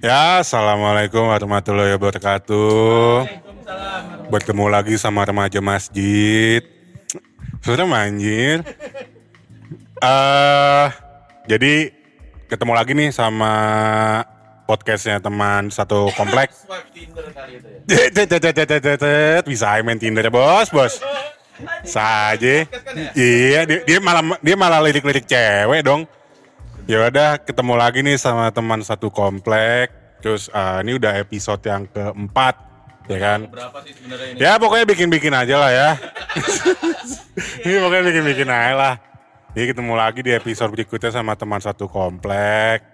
Ya, assalamualaikum warahmatullahi wabarakatuh. Bertemu lagi sama remaja masjid. Sudah manjir. Eh, jadi ketemu lagi nih sama podcastnya teman satu komplek. Tet. Bisa main Tinder bos, bos. Saja. Iya, dia, dia malah dia malah lirik-lirik cewek dong. Ya udah ketemu lagi nih sama teman satu komplek. Terus eh, ini udah episode yang keempat, ya kan? Berapa sih sebenarnya ini? Ya pokoknya bikin-bikin aja lah ya. ini pokoknya bikin-bikin aja lah. Jadi ketemu lagi di episode berikutnya sama teman satu komplek.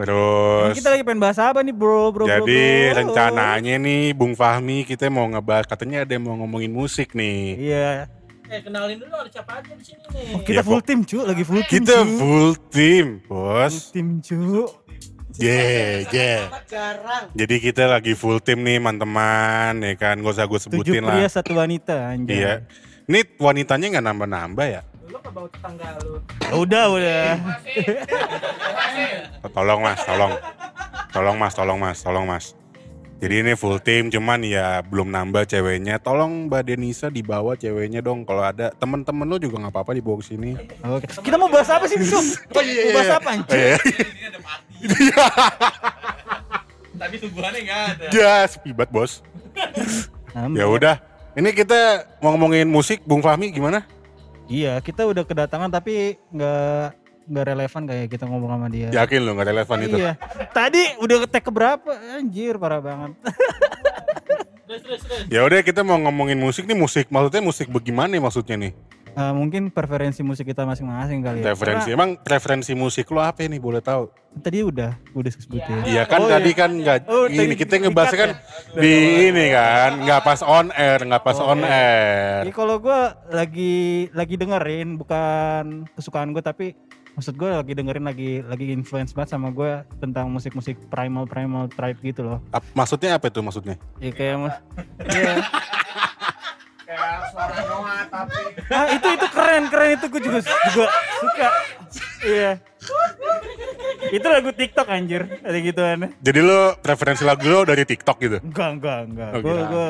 Terus Kita lagi pengen bahas apa nih bro, bro, bro, jadi bro? rencananya nih Bung Fahmi kita mau ngebahas katanya ada yang mau ngomongin musik nih. Iya. Eh kenalin dulu ada siapa aja di sini nih. Kita Iya, full tim cu, lagi full tim Kita cu. full team, Full bos. tim cu. Yeah, yeah. Jadi kita lagi full team nih teman-teman, ya kan? Gak usah gue Tujuh sebutin pria lah. satu wanita anjay. Iya. Ini wanitanya nggak nambah-nambah ya? Lu ke bau tetangga lu. Udah, udah. Tolong mas, tolong. Tolong mas, tolong mas, tolong mas. Jadi ini full team, cuman ya belum nambah ceweknya. Tolong Mbak Denisa dibawa ceweknya dong. Kalau ada temen-temen lu juga nggak apa-apa dibawa ke sini. Oke. Kita mau bahas apa sih, Cu? Mau bahas apa Oh, anjir? iya. Di sini ada mati. Tapi suguhannya enggak ada. Ya, sepi banget bos. Ya udah. Ini kita mau ngomongin musik, Bung Fahmi gimana? Iya, kita udah kedatangan tapi nggak nggak relevan kayak kita ngomong sama dia. Yakin lu nggak relevan itu? Iya. Tadi udah ketek keberapa? Anjir, parah banget. Ya udah kita mau ngomongin musik nih musik. Maksudnya musik bagaimana maksudnya nih? Eh, mungkin preferensi musik kita masing-masing kali ya. Referensi. Emang preferensi musik lu apa nih boleh tahu? Tadi udah, udah sebutin. Iya kan Oh, tadi iya. kan nggak Oh, ini tadi kita ngebahas di-cut kan ya? di ini kan nggak pas on air nggak pas Oh, on iya. air. Jadi kalau gue lagi lagi dengerin bukan kesukaan gue tapi maksud gue lagi dengerin lagi lagi influence banget sama gue tentang musik-musik primal primal tribe gitu loh. Ap- Maksudnya apa itu maksudnya? Ya kayak mas, iya. Ah itu itu keren keren itu gue juga juga suka. Iya. itu lagu TikTok anjir ada gituan. Jadi lo preferensi lagu lo dari TikTok gitu? Enggak enggak enggak. Oh, gue gitu. gue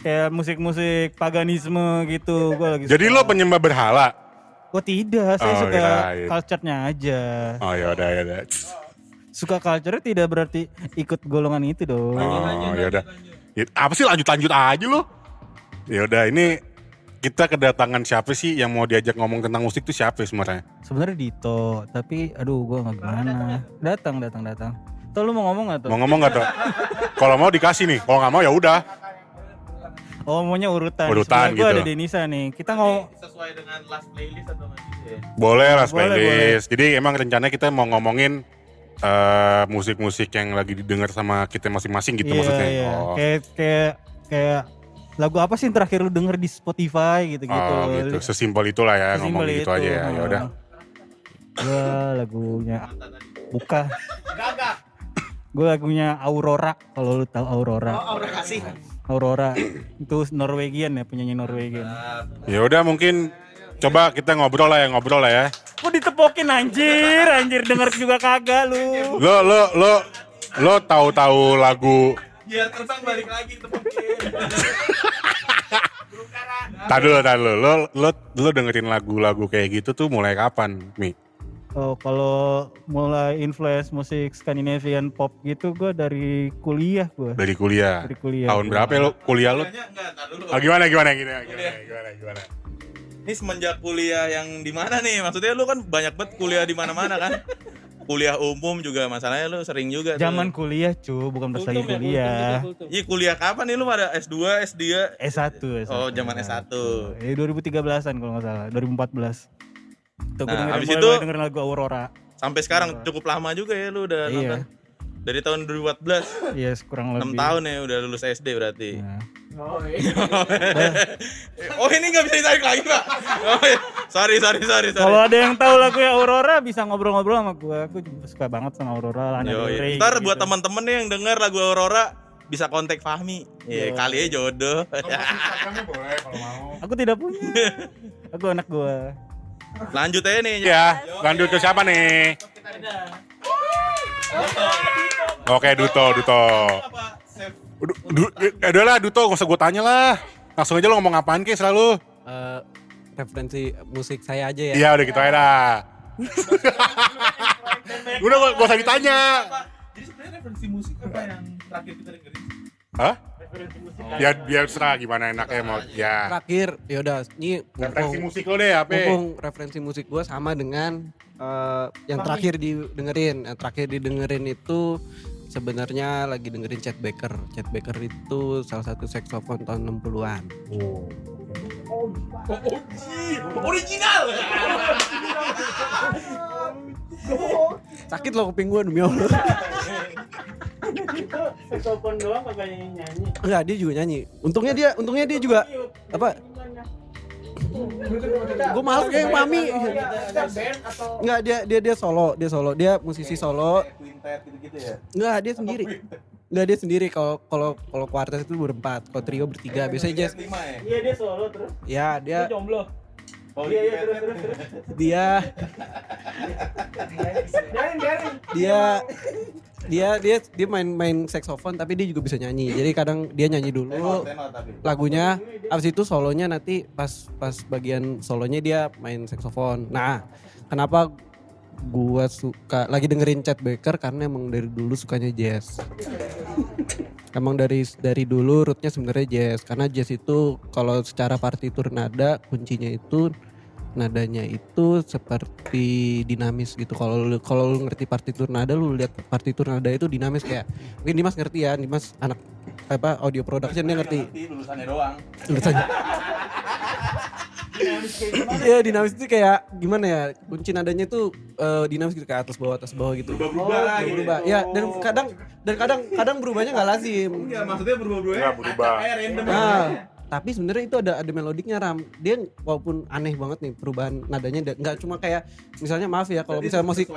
kayak musik-musik paganisme gitu gue lagi. Jadi lo penyembah berhala? Oh tidak, saya Oh, suka kirain. culture-nya aja. Oh ya udah ya udah. Suka culture tidak berarti ikut golongan itu dong. Oh ya udah. Ya, Apa sih lanjut lanjut aja lo? Ya udah ini kita kedatangan siapa sih yang mau diajak ngomong tentang musik tuh siapa sebenarnya? Sebenarnya Dito, tapi aduh gua nggak gimana. Datang datang datang. Tuh lu mau ngomong gak tuh? Mau ngomong nggak tuh? Kalau mau dikasih nih, kalau nggak mau ya udah. Oh maunya urutan. Urutan gitu. ada Denisa nih. Kita ngomong Sesuai dengan last playlist atau gitu ya? Boleh lah Boleh, playlist. Jadi emang rencananya kita mau ngomongin eh, musik-musik yang lagi didengar sama kita masing-masing gitu iya, maksudnya. Iya. Oh. Kayak kayak kayak lagu apa sih yang terakhir lu denger di Spotify gitu-gitu. Oh, gitu. Sesimpel itulah ya ngomong Sesimpel gitu itu. aja ya. Ya udah. Gue lagunya buka. Gue lagunya Aurora kalau lu tahu Aurora. Aura kasih. Aurora itu Norwegian ya penyanyi Norwegian. Ya udah mungkin coba kita ngobrol lah ya ngobrol lah ya. Kok ditepokin anjir, anjir denger juga kagak lu. Lo lo lo lo tahu-tahu lagu Biar terbang balik lagi tempat Tadi dulu, tadi. Lo, lo, lo dengerin lagu-lagu kayak gitu tuh mulai kapan, Mi? Oh, kalau mulai influence musik Scandinavian pop gitu gue dari kuliah gue. Dari kuliah. Dari kuliah. Tahun berapa ya lo kuliah lo? Enggak, dulu. Ah, gimana, gimana, gimana, gimana, gimana, gimana? Ini semenjak kuliah yang di mana nih? Maksudnya lu kan banyak banget kuliah di mana-mana kan? kuliah umum juga masalahnya lu sering juga tuh. Zaman kuliah cu, bukan pas lagi ya, kuliah. Iya kuliah kapan nih lu pada S2, S3? S1, S1. Oh, zaman S1. Eh 2013-an kalau nggak salah, 2014. Tuh gue Nah, dengerin, habis mulai, itu- mulai dengerin lagu Aurora. Sampai sekarang cukup lama juga ya lu udah Iya. nonton. Dari tahun 2014, Iya, kurang 6 lebih. tahun ya udah lulus SD berarti. Nah. oh ini nggak bisa ditarik lagi pak? Oh, iya. sorry sorry sorry sorry. Kalau ada yang tahu lagu Aurora bisa ngobrol-ngobrol sama gue. Juga suka banget sama Aurora, Lana Yo, Rey. Ntar gitu. buat teman-teman nih yang denger lagu Aurora bisa kontak Fahmi. Iya, kali aja jodoh. boleh kalau mau. Aku tidak punya. Aku anak gue. Lanjut aja nih. Ya, lanjut ke siapa nih? Oke, Duto, Duto. Du, du, eh, udah lah, Duto, gak usah gue tanya lah. Langsung aja lo ngomong apaan ke selalu. Eh, referensi musik saya aja ya. Iya, udah gitu aja dah. udah, gak, usah ditanya. Jadi sebenarnya referensi musik apa yang terakhir kita dengerin? Hah? Ya, biar serah gimana enaknya mau. Ya. Terakhir, yaudah, ini Referensi musik lo deh, apa? mumpung referensi musik gue sama dengan eh, yang terakhir didengerin. Yang terakhir didengerin itu sebenarnya lagi dengerin Chet Baker. Chet Baker itu salah satu saxophone tahun 60-an. Oh, OG, original. Sakit loh kuping gue demi Allah. Saxophone doang kagak nyanyi. Enggak, dia juga nyanyi. Untungnya dia, untungnya dia juga apa? Gue malas kayak mami. Enggak, dia dia dia solo, dia solo, dia musisi solo. Ya. Enggak, dia sendiri. Enggak dia sendiri kalau kalau kalau kuartet itu berempat, kalau trio bertiga. Biasanya jazz ya. Iya dia solo terus. ya dia jomblo. Oh, Iya iya quintet. terus terus terus. dia Biarin biarin. dia dia dia dia main main saxophone tapi dia juga bisa nyanyi. Jadi kadang dia nyanyi Tenor, dulu tenor tapi. lagunya abis itu solonya nanti pas pas bagian solonya dia main saxophone. Nah, kenapa gua suka lagi dengerin Chet Baker karena emang dari dulu sukanya jazz. emang dari dari dulu rootnya sebenarnya jazz karena jazz itu kalau secara partitur nada kuncinya itu nadanya itu seperti dinamis gitu. Kalau lu- kalau lu ngerti partitur nada lu lihat partitur nada itu dinamis kayak mungkin Dimas ngerti ya, Dimas anak apa audio production dia ngerti. lulusannya doang. Tulisannya. Iya dinamis itu kayak gimana ya kunci nadanya tuh eh, dinamis gitu kayak atas bawah atas bawah gitu. Berubah-berubah lah gitu. Berubah. Ya dan kadang dan kadang kadang berubahnya nggak lazim. Enggak, maksudnya berubah-ubah. Enggak, berubah. Kayak random. Nah, tapi sebenarnya itu ada ada melodiknya ram. Dia walaupun aneh banget nih perubahan nadanya dan nggak cuma kayak misalnya maaf ya kalau misalnya musik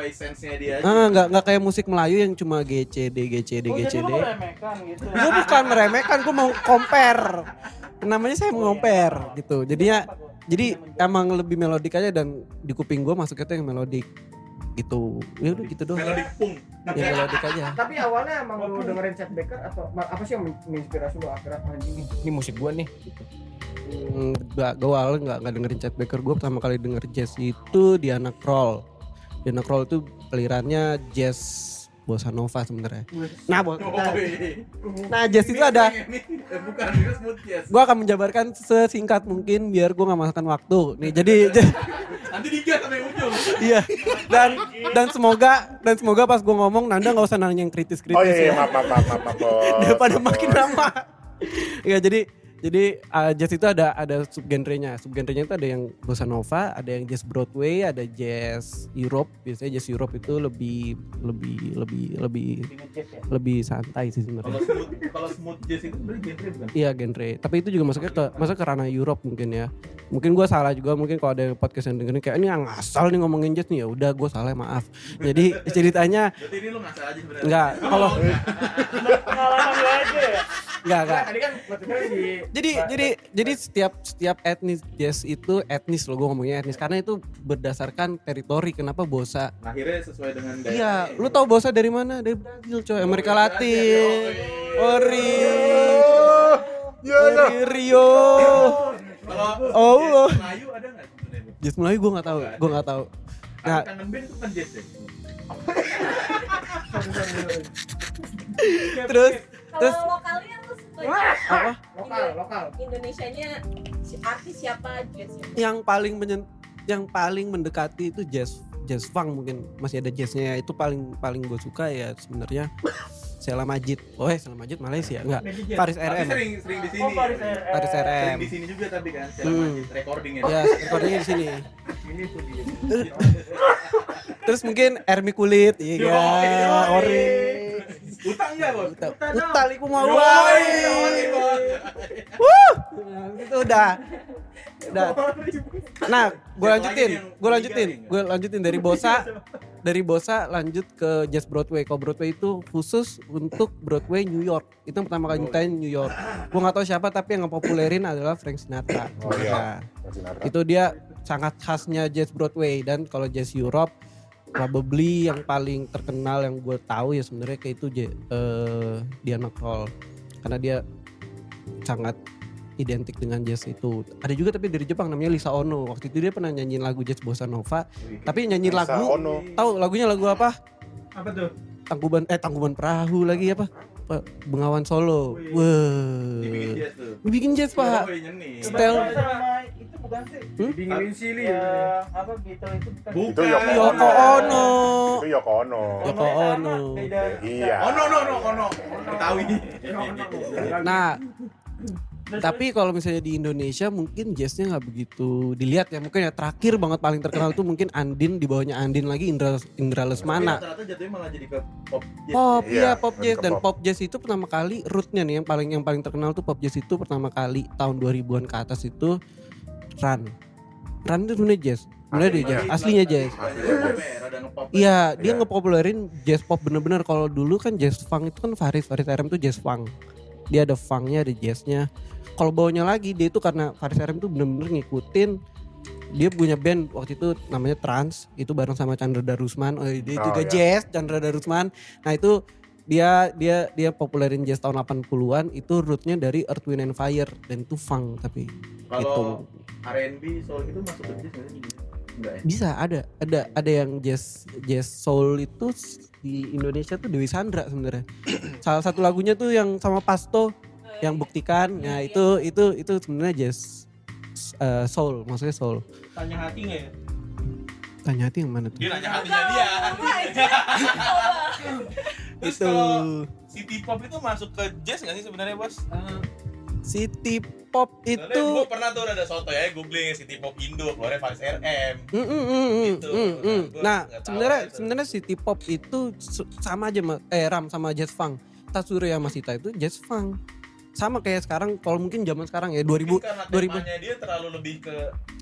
dia ah nggak nggak kayak musik Melayu yang cuma G C D G C D Oh G C jadi lu meremehkan gitu. Gue bukan meremehkan, gue mau compare. Namanya saya mau compare gitu. Jadinya jadi emang lebih melodik aja dan di kuping gue masuknya tuh yang melodik gitu. Ya udah gitu doang. Melodik pung. Ya melodik aja. Tapi awalnya emang lu dengerin Chet Baker atau apa sih yang men- menginspirasi lu akhirnya anjing ini musik gua nih gitu. Enggak, gue awalnya nggak nggak dengerin Chet Baker. Gue pertama kali denger jazz itu Diana Kroll. Diana Kroll itu pelirannya jazz bossa nova sebenarnya. Nah, bo- Oh, nah, iya. nah jazz itu ada. Eh, bukan, ini smooth jazz. Gue akan menjabarkan sesingkat mungkin biar gue nggak makan waktu. Nih jadi Nanti digas sampai ujung. Iya. Dan dan semoga dan semoga pas gue ngomong Nanda nggak usah nanya yang kritis-kritis Oh iya, iya, ya. maaf, maaf, maaf, maaf, maaf. Daripada Maaf, makin lama. Iya jadi jadi uh, jazz itu ada ada subgenrenya. Subgenrenya itu ada yang bossa nova, ada yang jazz Broadway, ada jazz Europe. Biasanya jazz Europe itu lebih lebih lebih lebih lebih santai sih Kalau sebenarnya. smooth, kalau smooth jazz itu sebenarnya genre bukan? Iya genre. Tapi itu juga masuknya ke masuk ke ranah Europe mungkin ya. Mungkin gua salah juga mungkin kalau ada podcast yang dengerin kayak ini yang ngasal nih ngomongin jazz nih ya udah gue salah maaf. Jadi ceritanya Berarti ini lu ngasal aja sebenarnya. Enggak, kalau Pengalaman gue aja ya. enggak enggak. Tadi kan di Jadi jadi jadi setiap setiap etnis jazz itu etnis loh gue ngomongnya etnis karena itu berdasarkan teritori. Kenapa bosa? Akhirnya sesuai dengan. Iya, lu tahu bosa dari mana? Dari Brazil coy, Amerika Latin. Ori. Ori Rio. Kalau Oh, jazz Allah. Melayu ada nggak sebenarnya? Jazz Melayu gue nggak tahu, gue nggak tahu. Nah. Kangen band itu kan jazz ya. Terus Kalau terus lokalnya lu suka apa? lokal lokal. Indonesianya si artis siapa jazz ya? Yang paling menyen- yang paling mendekati itu jazz jazz funk mungkin masih ada jazznya itu paling paling gue suka ya sebenarnya Sela Majid. Oh, eh Sela Majid Malaysia enggak? Paris Tapi RM. sering sering di sini. Oh Paris ya. RM. Paris Sering RM. di sini juga tapi kan, Hmm. hmm. recording ya. Ya, recordingnya di sini. Ini tuh dia. Terus mungkin Ermi Kulit, iya, Yoi, Ori. Utang enggak, Bos? Utaliku mau Yoi, yoi, Bos. itu udah. Udah. Nah, gue lanjutin, gue lanjutin, gue lanjutin dari Bosa, dari Bosa lanjut ke Jazz Broadway. Kalau Broadway itu khusus untuk Broadway New York. Itu yang pertama kali nyiptain New York. Gue nggak tahu siapa tapi yang ngepopulerin adalah Frank Sinatra. Oh iya. Nah, itu dia sangat khasnya jazz Broadway dan kalau jazz Europe probably yang paling terkenal yang gue tahu ya sebenarnya kayak itu Je- eh, Diana Kroll karena dia sangat identik dengan jazz itu. Ada juga tapi dari Jepang namanya Lisa Ono. Waktu itu dia pernah nyanyiin lagu jazz bossa nova. Tapi nyanyiin Lisa lagu Ono. tahu lagunya lagu apa? Apa tuh? Tangkuban eh Tangkuban Perahu lagi apa? Apa? Bengawan Solo. Wah. Dibikin jazz tuh. Dibikin jazz, Pak. Oh, nyanyi. Style sama itu bukan sih? Bingungin Silly Ya, ya. apa Beatle itu bukan. Bukan. Itu Yoko Ono. Itu Yoko Ono. Yoko Ono. Iya. Oh no no no oh no. Betawi. Nah, tapi kalau misalnya di Indonesia mungkin jazznya nggak begitu dilihat ya. Mungkin ya terakhir banget paling terkenal tuh mungkin Andin di bawahnya Andin lagi Indra Indra Lesmana. Rata-rata jatuhnya malah jadi ke pop jazz. Pop Iya, iya pop lebih jazz ke dan pop. pop jazz itu pertama kali rootnya nih yang paling yang paling terkenal tuh pop jazz itu pertama kali tahun 2000-an ke atas itu Run. Run itu sebenarnya jazz. Sebenarnya dia jazz, aslinya jazz. Iya, dia Iya. ngepopulerin jazz pop bener-bener. Kalau dulu kan jazz funk itu kan Faris, Faris RM tuh jazz funk. Dia ada funknya, ada jazznya. Kalau bawanya lagi dia itu karena Faris RM tuh bener-bener ngikutin dia punya band waktu itu namanya Trans itu bareng sama Chandra Darusman oh dia Oh, juga iya. jazz Chandra Darusman nah itu dia dia dia populerin jazz tahun 80-an itu rootnya dari Earth Wind and Fire dan itu funk tapi Kalau R&B soul itu masuk ke jazz? Enggak ya? bisa ada ada ada yang jazz jazz soul itu di Indonesia tuh Dewi Sandra sebenarnya salah satu lagunya tuh yang sama Pasto yang buktikan nah itu itu itu sebenarnya jazz uh, soul maksudnya soul Tanya hati nggak ya? tanya hati yang mana tuh Dia nanya hatinya dia. Terus itu kalau city pop itu masuk ke jazz nggak sih sebenarnya bos? city pop Soalnya itu gue pernah tuh ada soto ya googling city pop Indo keluarnya Faris RM. Mm, mm, mm, mm, Gitu. mm, mm. Nah, Nah, sebenarnya sebenarnya city pop itu sama aja eh Ram sama jazz funk. Tatsuro Yamashita itu jazz funk. Sama kayak sekarang kalau mungkin zaman sekarang ya 2000 Mungkin karena 2000 temanya dia terlalu lebih ke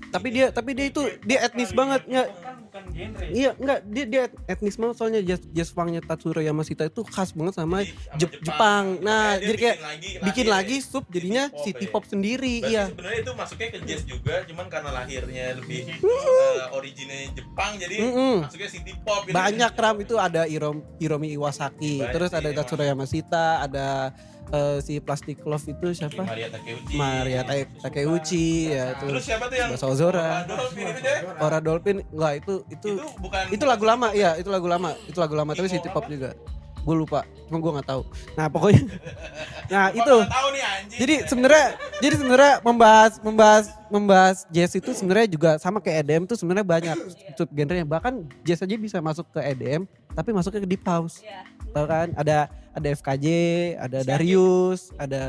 tapi dia tapi dia itu dia etnis banget ya Kan bukan genre. iya enggak dia dia etnis banget soalnya jazz jazz funknya Tatsuro Yamashita itu khas banget sama Jadi, sama Jep- Jepang. Nah, jadi kayak bikin lahir lagi sub jadinya City pop ya. pop sendiri Berarti iya sebenarnya itu masuknya ke jazz juga, cuman karena lahirnya lebih uh, originnya Jepang jadi masuknya city pop. gitu. banyak ram itu ada Hiromi Iwasaki terus ada. Tatsuro Yamashita ada eh, si Plastic Love itu siapa Maria Takeuchi. Maria Ta- Takeuchi ya itu Terus siapa tuh yang Tsubasa Ozora. Dolphin itu? Ora Dolphin enggak itu itu Itu bukan itu lagu lama iya itu lagu lama itu lagu lama tapi city pop juga gue lupa. Cuma gue nggak tahu. Nah pokoknya nah itu. tahu nih anjing. jadi sebenarnya jadi sebenarnya membahas membahas membahas jazz itu sebenarnya juga sama kayak EDM tuh sebenarnya banyak sub genrenya. Bahkan jazz aja bisa masuk ke EDM tapi masuknya ke deep house. Iya. tahu kan? Ada ada FKJ ada Darius ada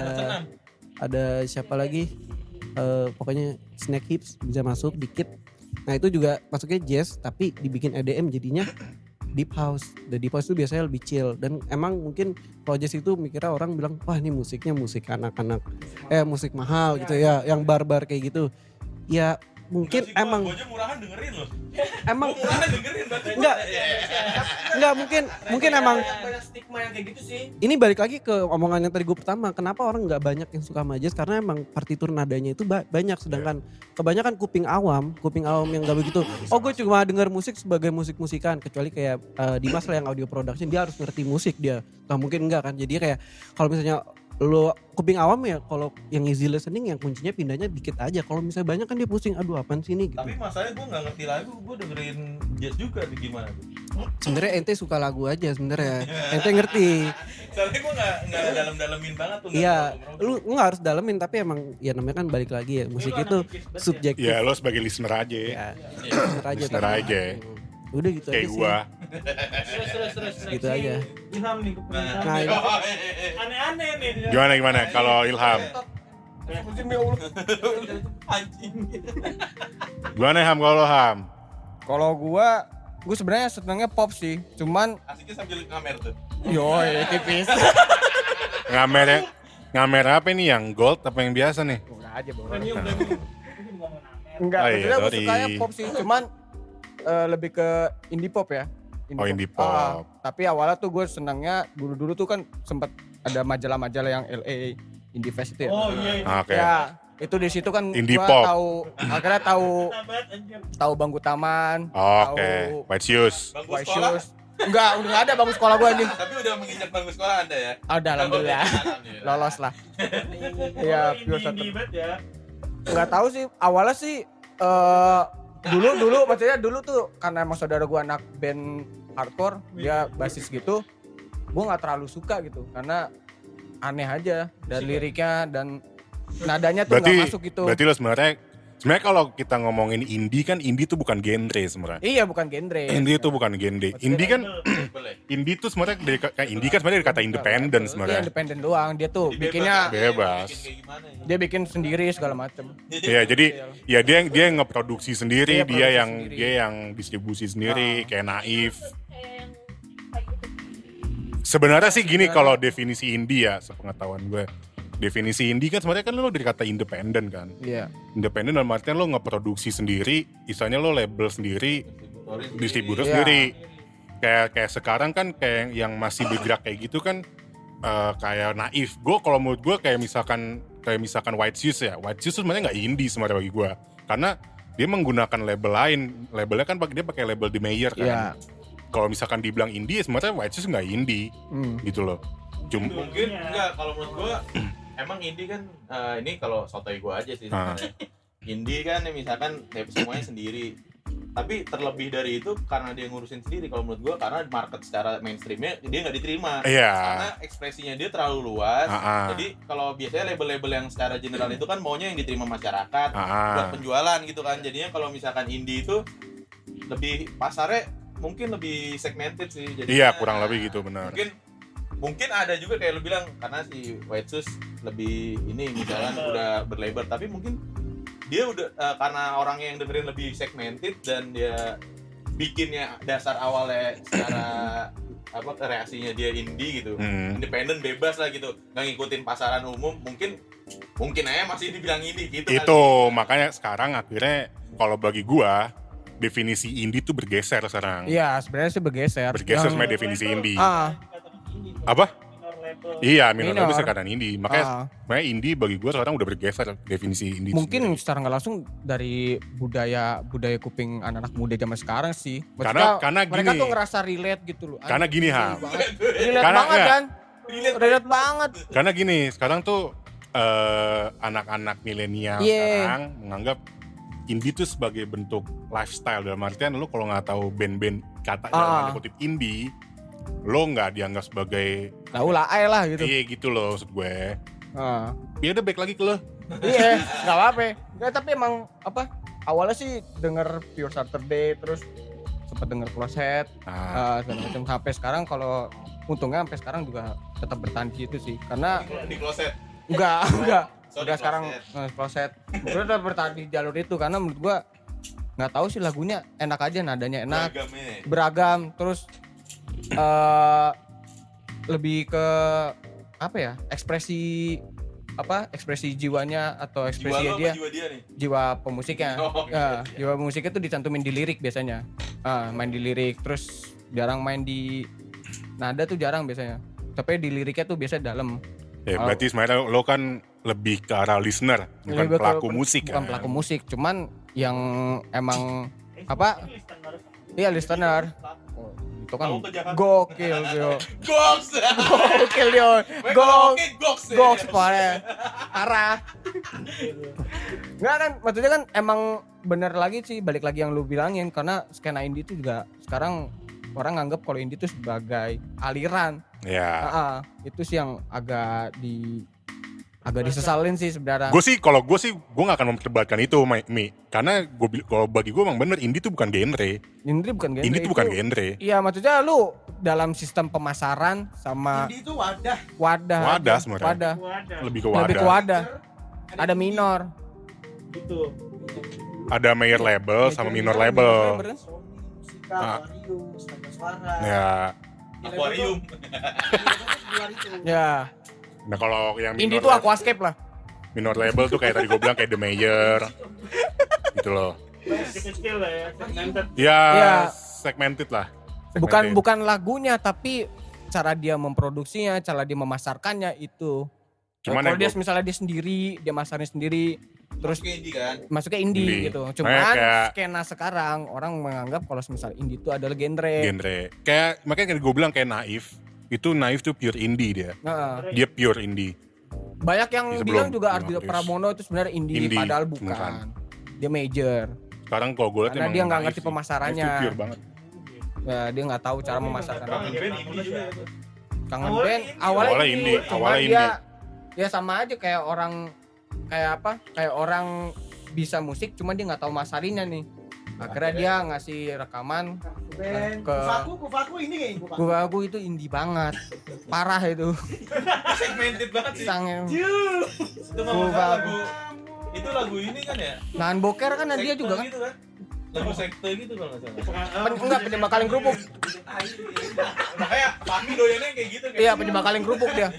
ada siapa lagi? Eh, pokoknya snack hips bisa masuk dikit. Nah itu juga masuknya jazz tapi dibikin EDM jadinya deep house. The deep house itu biasanya lebih chill. Dan emang mungkin jazz itu mikirnya orang bilang wah ini musiknya musik anak-anak. Eh musik mahal gitu ya yang barbar kayak gitu. Ya mungkin Enggak sih, gua- emang gua aja murahan dengerin loh. emang murahan dengerin berarti. Enggak. Enggak mungkin mungkin emang banyak stigma yang kayak gitu sih. ini balik lagi ke omongan yang tadi gue pertama kenapa orang nggak banyak yang suka sama jazz karena emang partitur nadanya itu ba- banyak sedangkan kebanyakan kuping awam kuping awam yang nggak begitu oh gue cuma dengar musik sebagai musik musikan kecuali kayak eh, Dimas lah yang audio production dia harus ngerti musik dia nggak mungkin enggak kan jadi kayak kalau misalnya lo kuping awam ya kalau yang easy listening yang kuncinya pindahnya dikit aja kalau misalnya banyak kan dia pusing aduh apaan sih ini gitu Tapi masalahnya gue nggak ngerti lagu, gue dengerin jazz juga tuh gimana tuh. sebenarnya ente suka lagu aja sebenarnya ente ngerti Soalnya gue nggak nggak dalam-dalamin banget tuh. Iya, lu nggak harus dalemin tapi emang ya namanya kan balik lagi ya musik itu subjektif. Ya lo sebagai listener aja. Ya, listener aja. Listener aja. Udah gitu Kayak aja sih. gua. Terus terus terus. Gitu aja. Ilham nih gue Nah, Nah, Aneh-aneh nih. Gimana gimana kalau Ilham? Anjing. Gimana Ham kalau Ham? Kalau gua gua sebenarnya senengnya pop sih. Cuman Asiknya sambil ngamer tuh. yoi tipis. Ngamer ya? Ngamer apa ini yang gold apa yang biasa nih? Buka aja bro. Enggak, Oh iya, sorry. sukanya pop sih. Cuman eh, lebih ke indie pop ya. Oh, indie pop. Ah, tapi awalnya tuh gue senangnya dulu-dulu tuh kan sempat ada majalah-majalah yang LA Indie Fest itu ya. Oh iya. Oke. Ya, itu di situ kan Indie gua pop. tahu akhirnya tahu tahu Bangku Taman Oke, tahu White Shoes. Bangku White sekolah. Shoes enggak udah ada bangku sekolah gua anjing Tapi udah menginjak bangku sekolah Anda ya? ada alhamdulillah Alhamdulillah. lolos lah iya pure satu ya. nggak tahu sih awalnya sih eh dulu dulu maksudnya dulu tuh karena emang saudara gua anak band hardcore dia basis gitu gua nggak terlalu suka gitu. Karena aneh aja dan liriknya dan nadanya tuh nggak masuk gitu. berarti lo sebenarnya sebenarnya kalau kita ngomongin indie kan indie itu bukan genre sebenarnya. iya bukan genre Indie itu bukan genre. Indie kan indie itu sebenarnya dari kayak indie kan sebenarnya dari kata independen Iya sebenarnya. independen doang dia tuh bikinnya Bebas. Bikin kayak gimana ya? dia bikin sendiri segala macem Iya, jadi ya dia yang dia yang ngeproduksi sendiri, Iya, dia produksi yang sendiri. dia yang distribusi sendiri, Ah. kayak naif. Gitu. Sebenarnya sih gini kalau definisi indie ya, sepengetahuan gue. Definisi indie kan sebenarnya kan lo dari kata independen kan. iya Independen dalam artian lo ngeproduksi sendiri, misalnya lo label sendiri, distributor Iya. sendiri. Kayak kayak sekarang kan kayak yang masih bergerak kayak gitu kan eh, kayak naif. Gue kalau menurut gue kayak misalkan kayak misalkan White Shoes ya. White Shoes sebenarnya nggak indie sebenarnya bagi gue. Karena dia menggunakan label lain. Labelnya kan dia pakai label The Mayor kan. Iya. Kalau misalkan dibilang indie sebenarnya White Shoes nggak indie Hmm. gitu loh. Cuma Mungkin enggak kalau menurut gua emang indie kan eh, ini kalau sotoy gua aja sih sebenarnya. Indie kan misalkan ya semuanya sendiri. Tapi terlebih dari itu karena dia ngurusin sendiri kalau menurut gua karena market secara mainstreamnya dia nggak diterima. Iya. Karena ekspresinya dia terlalu luas. Ah, ah. Jadi kalau biasanya label-label yang secara general itu kan maunya yang diterima masyarakat Ah, buat penjualan gitu kan. Jadinya kalau misalkan indie itu lebih pasarnya mungkin lebih segmented sih. Jadinya, iya kurang lebih gitu benar. Mungkin mungkin ada juga kayak lu bilang karena si White Shoes lebih ini misalkan udah berlebar tapi mungkin dia udah eh, karena orangnya yang dengerin lebih segmented dan dia bikinnya dasar awalnya secara apa reaksinya dia indie gitu Hmm. independen bebas lah gitu nggak ngikutin pasaran umum mungkin mungkin aja masih dibilang indie gitu kali. Itu makanya sekarang akhirnya kalau bagi gua definisi indie tuh bergeser sekarang. iya sebenarnya sih bergeser Bergeser Yang- sama definisi indie. ah Apa? Iya, minor Minor. label sekarang indie. Makanya ah. makanya indie bagi gua sekarang udah bergeser definisi indie. itu mungkin sendiri. secara nggak langsung dari budaya budaya kuping anak-anak muda zaman sekarang sih. Karena- Maksudnya karena mereka gini. tuh ngerasa relate gitu loh. Karena gini, Ham. relate Karena- banget ya. kan? Relate banget. Karena gini, sekarang tuh eh, anak-anak milenial Iya. sekarang menganggap indie tuh sebagai bentuk lifestyle dalam artian lu kalau nggak tahu band-band kata dalam Ah. kutip indie, lo nggak dianggap sebagai Tahu lah, ay lah gitu. iya gitu loh maksud gue. Ya udah back lagi ke lo. iya, nggak apa-apa. Nggak, tapi emang apa? Awalnya sih denger Pure Saturday, terus sempet denger Closet, Nah, ah, segala macam. Sampai sekarang kalau untungnya sampai sekarang juga tetap bertahan di situ sih. Karena di closet enggak, enggak. Sorry, udah sekarang closet. eh. Gue udah bertahan di jalur itu karena menurut gua nggak tahu sih lagunya enak aja nadanya enak Beragamnya. beragam terus eh lebih ke apa ya ekspresi apa ekspresi jiwanya atau jiwa ekspresi apa dia. jiwa dia nih? Jiwa pemusiknya. Oh, ya, jiwa pemusiknya tuh dicantumin di lirik biasanya. Ah, main di lirik terus jarang main di nada tuh jarang biasanya. Tapi di liriknya tuh biasa dalam. Ya berarti sebenarnya lo kan lebih ke arah listener, bukan Lebih ke- pelaku musik bukan kan. pelaku musik cuman yang emang apa? Iya listener itu kan gokil dia goks. Gokil dia Gue kalau gok oke goks ya. goks parah. Arah nggak kan maksudnya kan emang bener lagi sih balik lagi yang lu bilangin karena skena indie itu juga sekarang orang nganggap kalau indie itu sebagai aliran. Ya. Ah, ah. itu sih yang agak di agak disesalin sih sebenarnya Gue sih kalau gue sih gue gak akan memperdebatkan itu Mi, Mi. karena gue kalau bagi gue emang bener indie tuh bukan genre. indie bukan genre Indie tuh bukan genre. Iya maksudnya lu dalam sistem pemasaran sama Indie itu wadah. wadah Wadah sebenarnya. wadah Lebih ke lebih ke wadah. wadah ada minor Gitu. Ada major label sama minor label. Ah. Aquarium, Suara. Ya. Aquarium. Ya Nah kalau yang indie minor, tuh aquascape lah minor label tuh kayak tadi gue bilang kayak The Mayor. gitu loh. Kecil lah ya, segmented. Ya, Iya. segmented lah. bukan Segmented. bukan lagunya tapi cara dia memproduksinya cara dia memasarkannya itu Cuman kalau dia gua- misalnya dia sendiri, dia masarnya sendiri, terus Terus indie kan. masuknya indie, Indie. gitu. Kayak- Cuman kayak- skena sekarang orang menganggap kalau misalnya indie itu adalah genre. genre. Kayak makanya kan gue bilang kayak naif. Itu naif tuh pure indie dia. Nah, Dia pure indie. banyak yang Sebelum bilang juga Chris. Pramono itu sebenarnya indie, Indie, padahal bukan. bukan. Dia major. Sekarang kalau gue lihat Karena emang dia nggak ngerti sih. pemasarannya. Naif pure banget. Ya, dia nggak tahu cara memasarkan. Kangen band indie juga. Kangen Awalnya band indie. awalnya, Awalnya indie, awalnya dia ya sama aja kayak orang kayak apa? Kayak orang bisa musik cuma dia nggak tahu masarinnya nih. Akhirnya dia ngasih rekaman Ben, Ke- kufaku, kufaku ini kayak kufaku. gua aku itu indie banget. Parah itu. Segmented banget sih. Sang Itu Gua- lagu itu lagu ini kan ya? Nahan boker kan dia juga kan. Gitu kan? Lagu sekte gitu kalau nggak salah. Pen, enggak penyembah kaleng kerupuk. Makanya Fahmi doyannya kayak gitu kayak. Iya, penyembah kaleng kerupuk dia.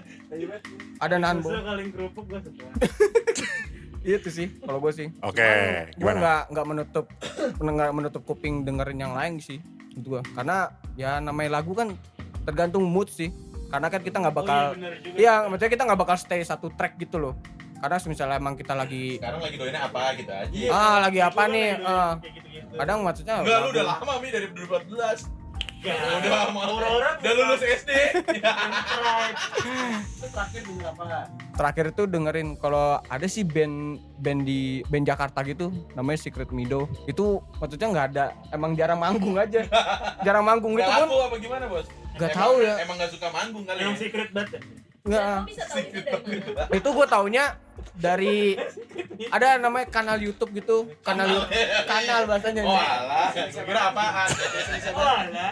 Ada nahan boker. kaleng kerupuk gue suka. Itu sih kalau gue sih. Oke, gue gimana? nggak nggak menutup nggak menutup kuping dengerin yang lain sih itu gua karena ya namanya lagu kan tergantung mood sih karena kan kita nggak bakal iya maksudnya kita nggak bakal stay satu track gitu loh karena misalnya emang kita lagi Sekarang lagi doyannya apa gitu aja. ah lagi apa nih eh, kadang maksudnya Enggak, lu udah lama Mi dari 2014. Ya, Udah lama. orang-orang Udah lulus SD. Terakhir di apa? terakhir itu dengerin kalau ada sih band band di band Jakarta gitu namanya Secret Mido itu maksudnya nggak ada emang jarang manggung aja jarang manggung gitu Gak pun laku apa gimana, Bos? Nggak Emang- tahu ya. Emang gak suka manggung kali Yang ya? secret banget. Nggak. Itu gue taunya dari ada namanya kanal YouTube gitu. Kanal Yu- kanal bahasanya Oh alah, kira apaan? Wala.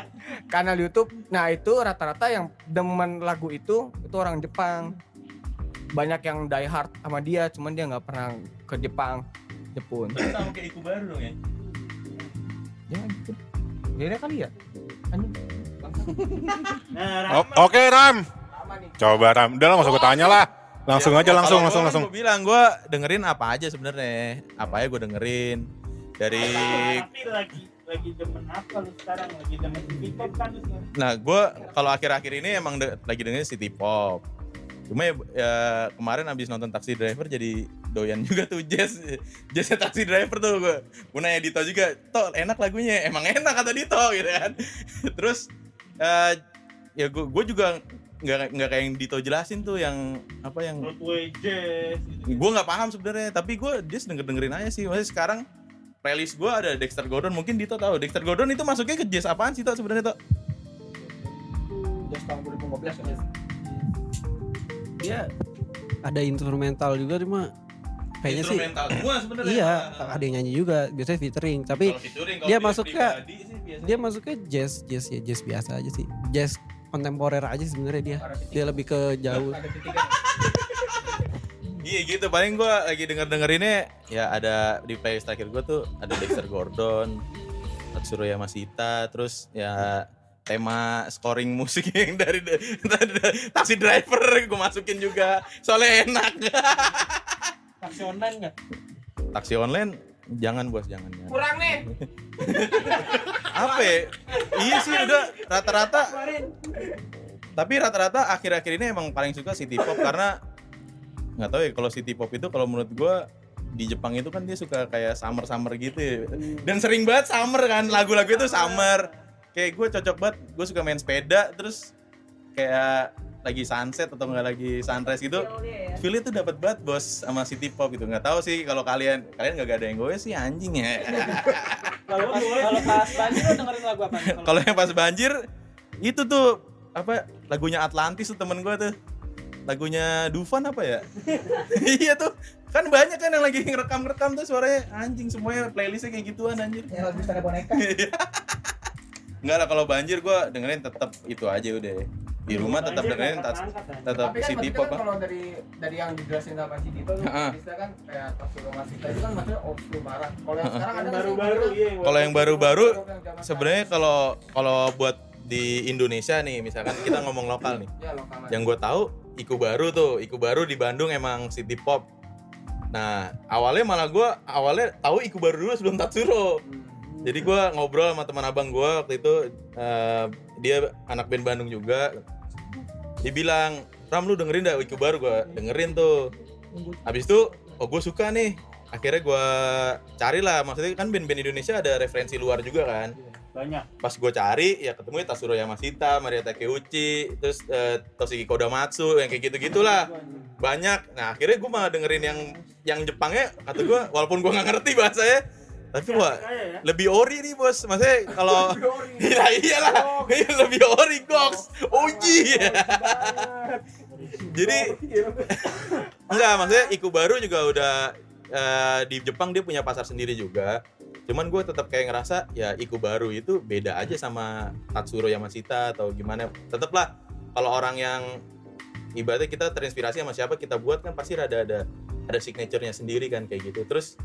kanal YouTube. Nah itu rata-rata yang demen lagu itu itu orang Jepang. Banyak yang die hard sama dia cuman dia nggak pernah ke Jepang Jepun. Sama kayak Iku baru dong ya? ya gitu. Dia kali ya? Anjing. Nah, Oke Ram, Nih. coba Ram. Udah lah, usah gue tanya lah. Langsung aja, langsung, langsung, langsung. Gue bilang gue dengerin apa aja sebenarnya. Apa ya gue dengerin dari. tapi lagi lagi demen apa lu sekarang? Lagi demen hip hop kan lu sekarang? Nah gue kalau akhir-akhir ini emang de- lagi dengerin city pop. Cuma ya, ya kemarin abis nonton Taxi Driver jadi doyan juga tuh jazz jazznya Taxi Driver tuh gue. Gue nanya Dito juga, Toh enak lagunya, emang enak kata Dito gitu kan. Terus eh, ya gue juga nggak nggak kayak yang Dito jelasin tuh yang apa yang jazz gitu. gue nggak paham sebenarnya tapi gue just denger dengerin aja sih. Maksudnya sekarang playlist gue ada Dexter Gordon mungkin Dito tahu. Dexter Gordon itu masuknya ke jazz apaan sih tuh sebenarnya tuh Just tahun 2015 ya. Dia ada instrumental juga cuma kayaknya sih instrumental semua sebenarnya. iya ada yang nyanyi juga biasanya featuring. Tapi featuring, dia dia sih biasanya. dia masuknya jazz jazz ya jazz biasa aja sih. Jazz kontemporer aja sebenarnya dia. Dia lebih ke jauh. Titiknya. iya gitu. Paling gue lagi denger dengerinnya ya ada di playlist terakhir gue tuh ada Dexter Gordon Tatsuro Yamashita terus ya tema scoring musik yang dari, dari taksi driver gue masukin juga. Soalnya enak. Taksi online nggak? taksi online jangan bos jangan, jangan. Kurang nih. apa ya? iya sih udah rata-rata tapi rata-rata akhir-akhir ini emang paling suka city pop karena nggak tahu ya kalau city pop itu kalau menurut gua di Jepang itu kan dia suka kayak summer summer gitu ya. dan sering banget summer kan lagu-lagu itu summer kayak gue cocok banget gue suka main sepeda terus kayak lagi sunset atau nggak lagi sunrise gitu ya. feel itu dapat banget bos sama city pop gitu. Nggak tahu sih kalau kalian kalian nggak ada yang gue sih anjing ya. Kalau pas, kalau pas banjir lo dengerin lagu apa? kalau yang pas banjir itu tuh apa lagunya Atlantis tuh temen gue tuh. Lagunya Dufan apa ya? Iya tuh kan banyak kan yang lagi ngerekam ngerekam tuh suaranya. Anjing semuanya playlistnya kayak gituan anjir. Yang lagu Boneka. Enggak lah kalau banjir gue dengerin tetap itu aja udah di rumah tetap dengerin tet- tetap Tapi kan city maksudnya pop kan kalau dari dari yang dijelasin sama si Heeh. bisa kan kayak Tatsuro Masita itu kan maksudnya old school parah. Kalau yang sekarang ada sih baru-baru iya. kalau yang baru-baru. sebenarnya kalau kalau buat di Indonesia nih misalkan kita ngomong lokal nih. Ya lokal yang gue tahu Iku Baru tuh. Iku Baru di Bandung emang city pop nah awalnya malah gue awalnya tahu Iku Baru dulu sebelum Tatsuro. Jadi gue ngobrol sama teman abang gue waktu itu eh, dia anak band Bandung juga. Dia bilang Ram lu dengerin dah Wiku baru gue dengerin tuh. Habis itu oh gue suka nih. Akhirnya gue carilah maksudnya kan band-band Indonesia ada referensi luar juga kan. Banyak. pas gue cari ya ketemu ya Tatsuro Yamashita, Maria Takeuchi, terus eh, Toshiki Kodamatsu yang kayak gitu gitulah banyak. Nah akhirnya gue malah dengerin yang yang Jepangnya kata gue walaupun gue nggak ngerti bahasanya tapi wah lebih ori nih bos. Maksudnya kalau iya iyalah Iya, lebih ori goks oji jadi enggak maksudnya Iku baru juga udah eh, di Jepang dia punya pasar sendiri juga. Cuman gue tetap kayak ngerasa ya Iku baru itu beda aja sama Tatsuro Yamashita atau gimana. Tetaplah kalau orang yang ibaratnya kita terinspirasi sama siapa kita buat kan pasti ada ada ada signaturenya sendiri kan kayak gitu. Terus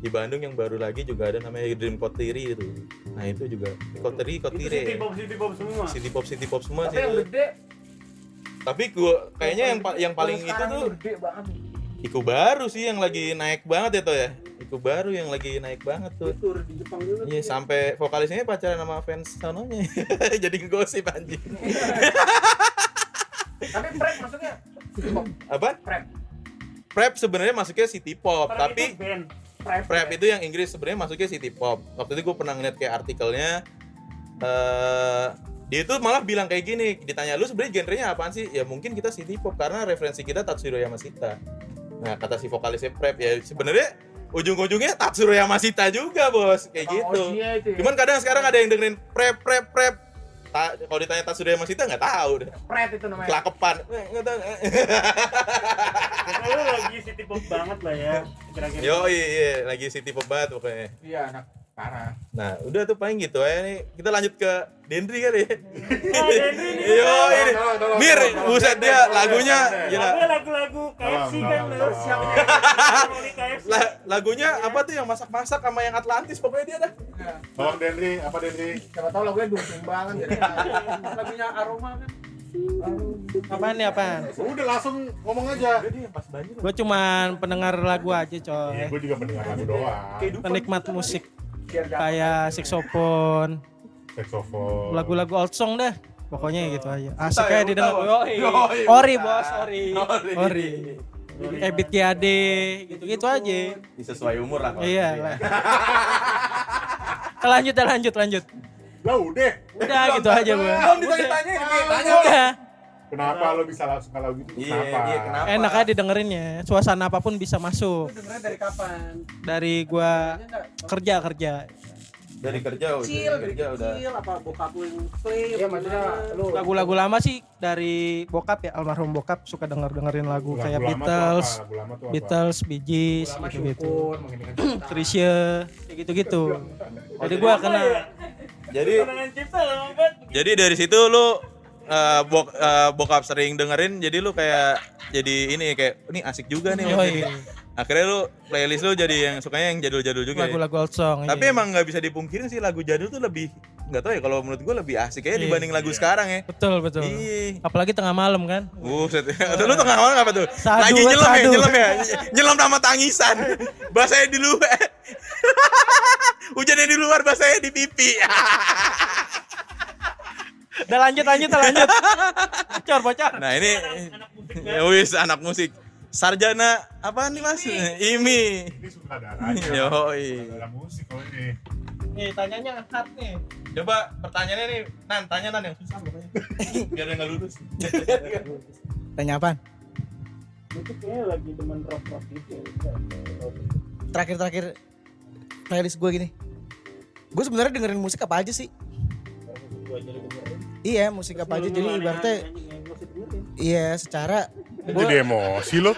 di Bandung yang baru lagi juga ada namanya Dream Kotiri itu nah itu juga Kotiri Kotire City pop, city pop semua. City pop City pop semua Tapi sih yang itu. gede, tapi gua kayaknya yang pa- yang paling itu tuh gede banget. Iku baru sih yang lagi naik banget ya tuh ya Iku baru yang lagi naik banget tuh Tur di Jepang dulu. Iya sampai vokalisnya pacaran sama fans sononya jadi gosip anjing Tapi prep maksudnya city pop. apa Prep. prep sebenarnya masuknya city pop tapi itu band. Prep. Prep itu yang Inggris sebenarnya masuknya city pop. Waktu itu gue pernah ngeliat kayak artikelnya eh dia itu malah bilang kayak gini, ditanya lu sebenarnya genrenya apaan sih? Ya mungkin kita city pop karena referensi kita Tatsuro Yamashita. Nah, kata si vokalisnya Prep ya sebenarnya ujung-ujungnya Tatsuro Yamashita juga, Bos. Kayak Emang gitu. Ya. Cuman kadang sekarang ada yang dengerin Prep Prep Prep. Ta- kalau ditanya Tatsuro Yamashita nggak tahu deh. Prep itu namanya. Kelakepan. Eh, nggak tahu. Pokoknya lu lagi city pop banget lah ya. Kira-kira. Yo, iya, iya, lagi city pop banget pokoknya. Iya, anak parah. Nah, udah tuh paling gitu aja nih. Kita lanjut ke Dendri kali ya. Dendri nih. Yo, ini. Mir, buset dia lagunya gila. Lagu lagu KFC kan lu. Lagunya apa tuh yang masak-masak sama yang Atlantis pokoknya dia dah. Tolong Dendri, apa Dendri? Siapa tahu lagunya dukung banget jadi lagunya aroma kan. Apaan nih apaan? Udah langsung ngomong aja. Gue cuman pendengar lagu aja Iya, coy. gue juga pendengar lagu doang. Penikmat musik. Kayak saxophone, Saxophone. lagu-lagu old song dah. Pokoknya gitu aja. Asik kayak ya, didengar. Yoi. Yoi, Ori bos, ori. Ori. Ori. Ebit GAD gitu-gitu aja. Sesuai umur lah. Iya gitu ya. lah. Lanjut lanjut lanjut. Lah udah. Udah gitu aja gue. Belum ditanya-tanya, ditanya. Udah. Kenapa lo bisa langsung kalau gitu? Iya, Kenapa? iya, kenapa? Enak aja dengerinnya. Suasana apa pun bisa masuk. Dengernya dari kapan? Dari gua kerja kerja. Dari kerja udah. Kecil, dari kerja udah. Kecil apa bokap lu klip. Iya, maksudnya lu Lagu-lagu lama sih dari bokap ya almarhum bokap suka denger dengerin lagu Lagu kayak lama tuh Beatles, apa? Lagu lama tuh apa? Beatles, Bee Gees, lama gitu-gitu. Trisha, kayak gitu-gitu. Jadi gua kena Jadi jadi dari situ lu eh, bok, eh, bokap sering dengerin jadi lu kayak jadi ini kayak ini asik juga nih. Yoi. Akhirnya lu playlist lu jadi yang sukanya yang jadul-jadul juga. ya? lagu-lagu old song. Tapi iya. emang nggak bisa dipungkirin sih lagu jadul tuh lebih nggak tahu ya kalau menurut gua lebih asik ya Iya. dibanding lagu sekarang ya. betul betul. Iya. Apalagi tengah malam kan. Buset. lu tengah malam apa tuh? Sadu, Lagi nyelam ya, nyelam ya. Nyelam sama tangisan. Bahasanya di luar. Hujannya di luar, bahasanya di pipi. Udah lanjut lanjut lanjut. Bocor bocor. Nah, ini ya wis anak musik. Sarjana apa nih Mas? Imi. Ini sutradaranya. Yoi. Sutradara musik kalau ini. Nih tanyanya hard nih. Coba pertanyaannya nih, Nan, tanya Nan yang susah pokoknya. Biar dia nggak lulus. Tanya apaan? Itu kayaknya lagi demen rock-rock gitu. ya. Terakhir-terakhir playlist gue gini. Gue sebenarnya dengerin musik apa aja sih? Gua jadi dengerin. Iya musik apa aja. Jadi ibaratnya gua iya secara gue Jadi emosi lo.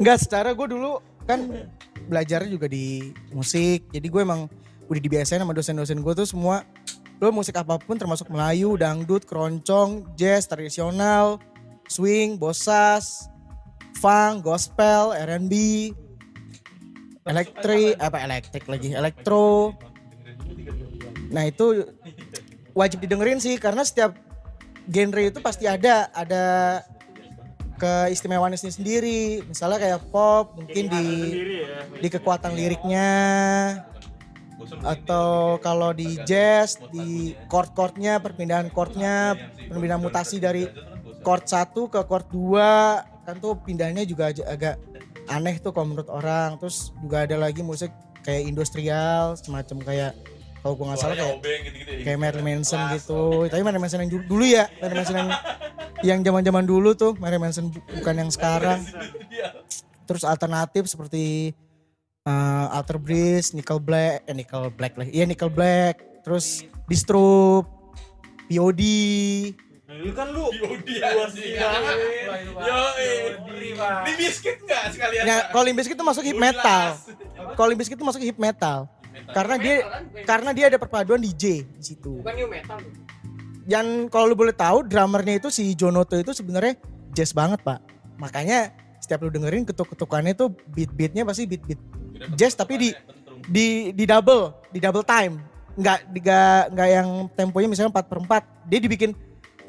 nggak secara gue dulu kan belajar juga di musik. Jadi gue emang udah dibiasain sama dosen-dosen gue tuh semua lo musik apa pun termasuk Melayu, dangdut, keroncong, jazz, tradisional, swing, bosas, funk, gospel, R&B, elektrik, apa elektrik lagi, elektro. Nah itu wajib didengerin sih karena setiap genre itu pasti ada ada keistimewaannya sendiri. Misalnya kayak pop mungkin di di kekuatan liriknya. atau kalau di jazz di chord-chordnya perpindahan chordnya perpindahan mutasi dari chord 1 ke chord 2 kan tuh pindahnya juga agak aneh tuh kalau menurut orang. Terus juga ada lagi musik kayak industrial semacam kayak kalau gua nggak salah kayak obeng ya. kayak Marilyn Manson gitu tapi Marilyn Manson yang dulu, ya Marilyn Manson yang yang zaman-zaman dulu tuh Marilyn Manson bu- bukan yang sekarang terus alternatif seperti uh, Alter Bridge, Nickel Black, eh Nickel Black lah, iya Nickel Black, terus Disturb, POD, Lu kan lu. Yodi anjing. Yo, Di biskuit enggak sekalian? Nah, kalau Limp Bizkit itu masuk hip metal. Kalau Limp Bizkit itu masuk hip metal. Karena dia karena dia ada perpaduan DJ di situ. Bukan new metal. Dan kalau lu boleh tahu drummernya itu si Jonoto itu sebenarnya jazz banget, Pak. Makanya setiap lu dengerin ketuk-ketukannya tuh beat-beatnya pasti beat-beat jazz tapi di di di double, di double time. Nggak di nggak nggak yang temponya misalnya 4 per 4. Dia dibikin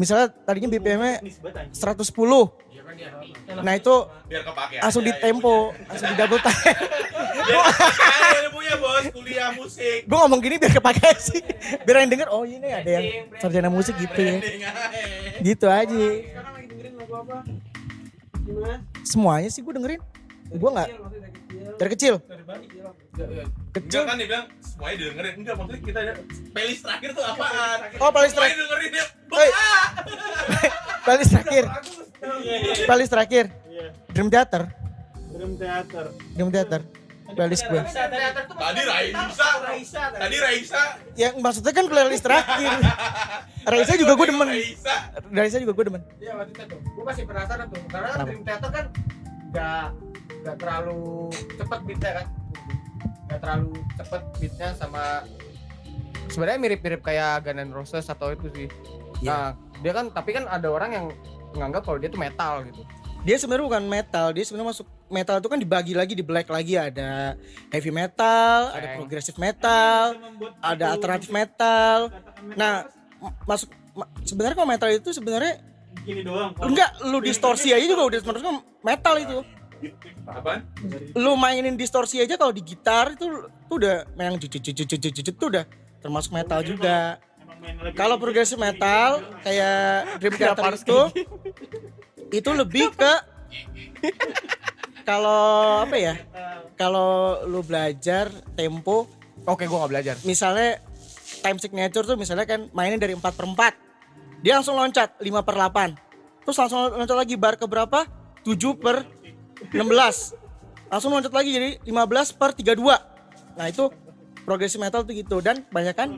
misalnya tadinya BPM-nya 110. Nah itu biar kepake langsung di aja tempo, langsung di double time. ilmunya bos, kuliah musik. gue ngomong gini biar kepake sih biar yang denger oh ini ada yang sarjana musik gitu ya gitu aja Sekarang lagi dengerin lagu apa? Gimana? semuanya sih gue dengerin gue nggak dari kecil kecil Enggak kan dia bilang semuanya didengerin. Enggak maksudnya kita ada playlist terakhir tuh apaan? oh playlist Semuanya terakhir dengerin ya. Hey. playlist terakhir playlist terakhir Iya. Dream Theater Dream Theater. Dream Theater playlist gue Tadi Raisa. Tadi Raisa. yang maksudnya kan playlist terakhir Raisa juga gue demen Raisa. Raisa juga gue demen Iya waktu itu tuh. Gue masih penasaran tuh. Karena kan? Dream Theater kan gak gak terlalu cepet beatnya kan. Gak terlalu cepet beatnya sama sebenarnya mirip-mirip kayak Guns N' Roses atau itu sih. Iya. Nah, dia kan tapi kan ada orang yang menganggap kalau dia tuh metal gitu. dia sebenarnya bukan metal dia sebenarnya masuk metal itu kan dibagi lagi di black lagi ada heavy metal ada Bang. progressive metal ada alternatif metal nah masuk ma- sebenarnya kalau metal itu sebenarnya Gini doang. enggak lu distorsi aja juga udah termasuk metal itu Apaan? lu mainin distorsi aja kalau di gitar itu tuh udah yang jujut jujut jujut jujut tuh udah termasuk metal juga. kalau progressive metal kayak Dream Theater itu itu lebih ke kalau apa ya? Kalau lu belajar tempo Oke, gua gak belajar. misalnya time signature tuh misalnya kan mainnya dari 4 per 4 dia langsung loncat 5 per 8 terus langsung loncat lagi bar ke berapa? 7 per 16 langsung loncat lagi jadi 15 per 32 nah itu progressive metal tuh gitu. Dan banyak kan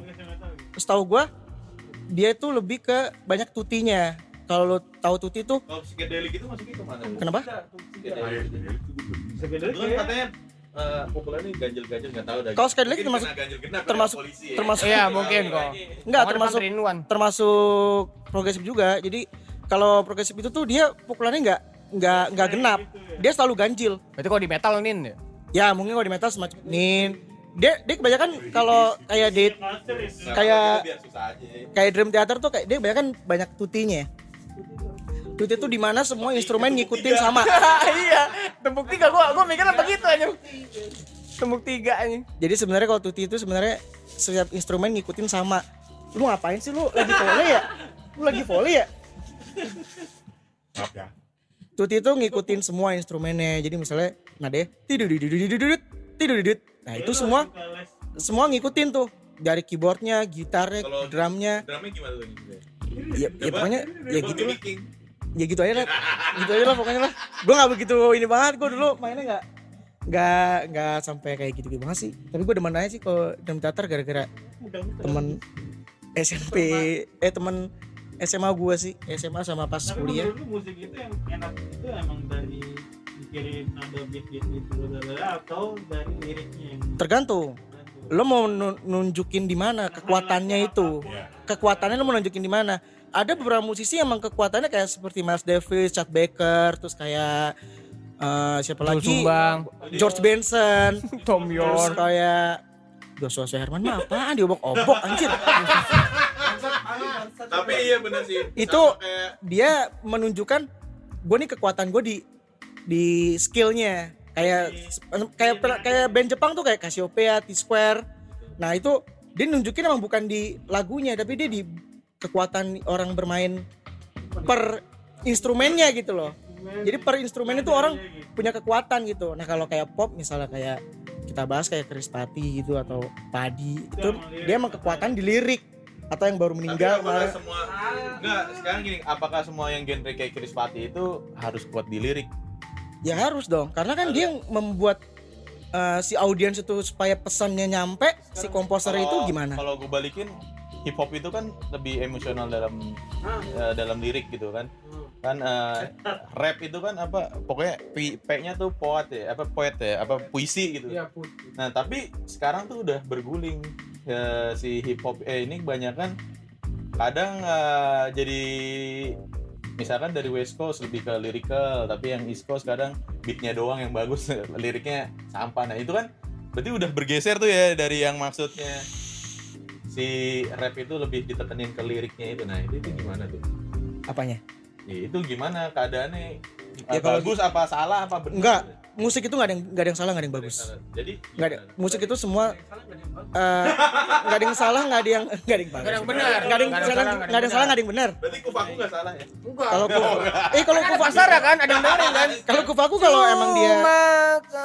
setahu gua dia itu lebih ke banyak tutinya. Kalau lo tahu tuti tuh Kalau psychedelic itu masuknya ke mana? kenapa? Itu kan katanya eh, populernya ganjil-ganjil nggak tahu dah. Kalau psychedelic Mungkin termasuk- kena ganjil genap ya, termasuk- polisi. ya. termasuk- Iya, mungkin kok. enggak termasuk termasuk progresif juga. Jadi kalau progresif itu tuh dia pukulannya nggak nggak nggak genap dia selalu ganjil Berarti kalau di metal nin ya? ya mungkin kalau di metal semacam nin dia dia kebanyakan kalau kayak di kayak- biar susah aja. kayak drum theater tuh kayak dia kebanyakan banyak tutinya tuti itu di mana semua instrumen ngikutin sama iya, tembuk tiga gua gua mikirnya begitu aja. Tembuk tiga aja. jadi sebenarnya kalau tuti itu sebenarnya setiap instrumen ngikutin sama lu ngapain sih lu lagi volley ya lu lagi volley ya Maaf ya. Tuti itu ngikutin semua instrumennya. Jadi misalnya nade tidududududududud, tidududud. Nah, itu semua semua ngikutin tuh dari keyboardnya, gitarnya, drumnya. Drumnya gimana tuh? Ya, ya pokoknya ya gitu lah. Ya gitu aja lah. Gitu aja lah pokoknya lah. Gue gak begitu ini banget. Gue dulu mainnya gak nggak nggak sampai kayak gitu gitu banget sih. Tapi gue demen aja sih kalau drum theater gara-gara temen SMP eh temen SMA gue sih SMA sama pas Tapi kuliah. lu musik itu yang enak itu emang dari mikirin ada beat-beat itu lalala, atau dari liriknya yang Tergantung. lo mau nu- nunjukin di mana kekuatannya itu? kekuatannya lo mau nunjukin di mana? Ada beberapa musisi emang kekuatannya kayak seperti Miles Davis, Chad Baker, terus kayak eh, siapa lagi? Sumbang. George Benson, Tom terus York. kayak Joshua Herman mah apaan? Diobok-obok anjir Tapi iya bener sih. Itu- kayak dia menunjukkan gue nih kekuatan gue di di skillnya kayak kayak kayak band Jepang tuh kayak Cassiopeia, T Square. Nah itu dia nunjukin emang bukan di lagunya tapi dia di kekuatan orang bermain per instrumennya gitu loh. Jadi per instrumen itu orang punya kekuatan gitu. Nah kalau kayak pop misalnya kayak kita bahas kayak Krispati gitu atau Padi itu dia emang kekuatan di lirik atau yang baru Tapi meninggal apakah kemarin. semua enggak sekarang gini, apakah semua yang genre kayak Chris Pati itu harus kuat di lirik? Ya harus dong, karena kan dia yang membuat eh, si audiens itu supaya pesannya nyampe, si komposer itu gimana? Kalau gue balikin hip hop itu kan lebih emosional dalam eh, dalam lirik gitu kan. Kan eh, rap itu kan apa pokoknya P- P-nya tuh poet ya, apa poet ya, apa puisi gitu. Iya, putih. Nah, tapi sekarang tuh udah berguling ya, si hip hop eh ini kebanyakan kadang eh, jadi misalkan dari West Coast lebih ke lyrical, tapi yang East Coast kadang beatnya doang yang bagus, liriknya sampah. Nah, itu kan berarti udah bergeser tuh ya dari yang maksudnya si rap itu lebih ditekenin ke liriknya itu. Nah, itu, itu gimana tuh? Apanya? Ya, itu gimana keadaannya? Ya, kalau bagus apa salah apa benar? Enggak, musik itu nggak ada yang nggak ada yang salah nggak ada yang bagus. Jadi Nggak ada. Musik itu semua eh, nggak ada yang salah nggak ada yang nggak ada yang bagus. Nggak ada yang benar. Nggak ada yang Nggak ada yang salah salah, nggak ada yang salah benar. Berarti kufaku nggak salah ya? Enggak. Kalau ku, eh kalau ku pasar ya kan ada yang dengerin kan? kalau kufaku kalau emang dia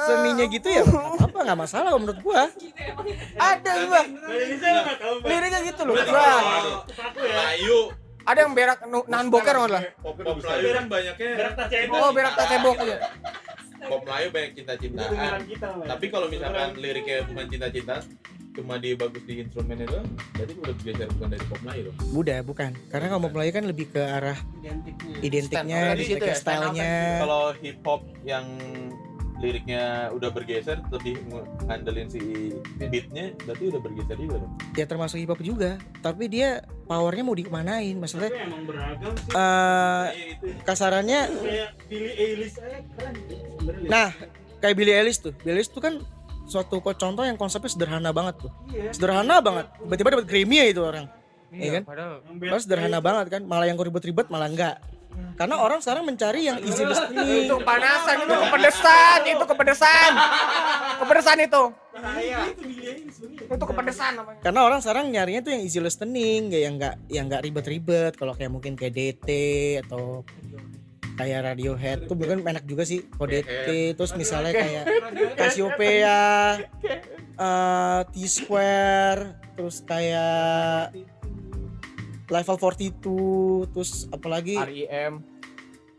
seninya gitu ya apa nggak masalah menurut gua. ada gua. Liriknya gitu loh. Gua. ya. Melayu, Ada yang berak nahan boker malah. pop pop Melayu kan banyaknya Berak tas cebok. Oh, berak tak cebok ya. Pop Melayu banyak cinta-cintaan. Tapi kalau misalkan liriknya bukan cinta-cinta, cuma dia bagus di instrumen itu, berarti udah bergeser bukan dari pop Melayu dong. Udah bukan. Karena kalau mau Melayu kan lebih ke arah identiknya, ya, stand out stylenya. Kalau hip hop yang liriknya udah bergeser lebih ngandelin si beatnya berarti udah bergeser juga dong Ya termasuk hip hop juga. Tapi dia powernya mau dikemanain. Maksudnya Tapi emang beragam sih. eh Iya, itu kasarannya Kayak Billy Eilish aja keren. Nah, kayak Billie Eilish tuh. Billie Eilish tuh kan suatu contoh yang konsepnya sederhana banget tuh. Iya. Sederhana banget. Tiba-tiba dapat Grammy ya itu orang. Iya kan? padahal Padahal sederhana banget kan. Malah yang ribet-ribet malah enggak. Karena orang sekarang mencari yang easy listening. itu panasan itu kepedesan itu kepedesan kepedesan itu sebenarnya. itu kepedesan namanya Karena orang sekarang nyarinya tuh yang easy listening, ya yang enggak yang enggak ribet-ribet. Kalau kayak mungkin kayak DT atau kayak Radiohead tuh bukan enak juga sih kalau DT terus misalnya kayak Cassiopeia eh, T-Square terus kayak level 42 terus apalagi RIM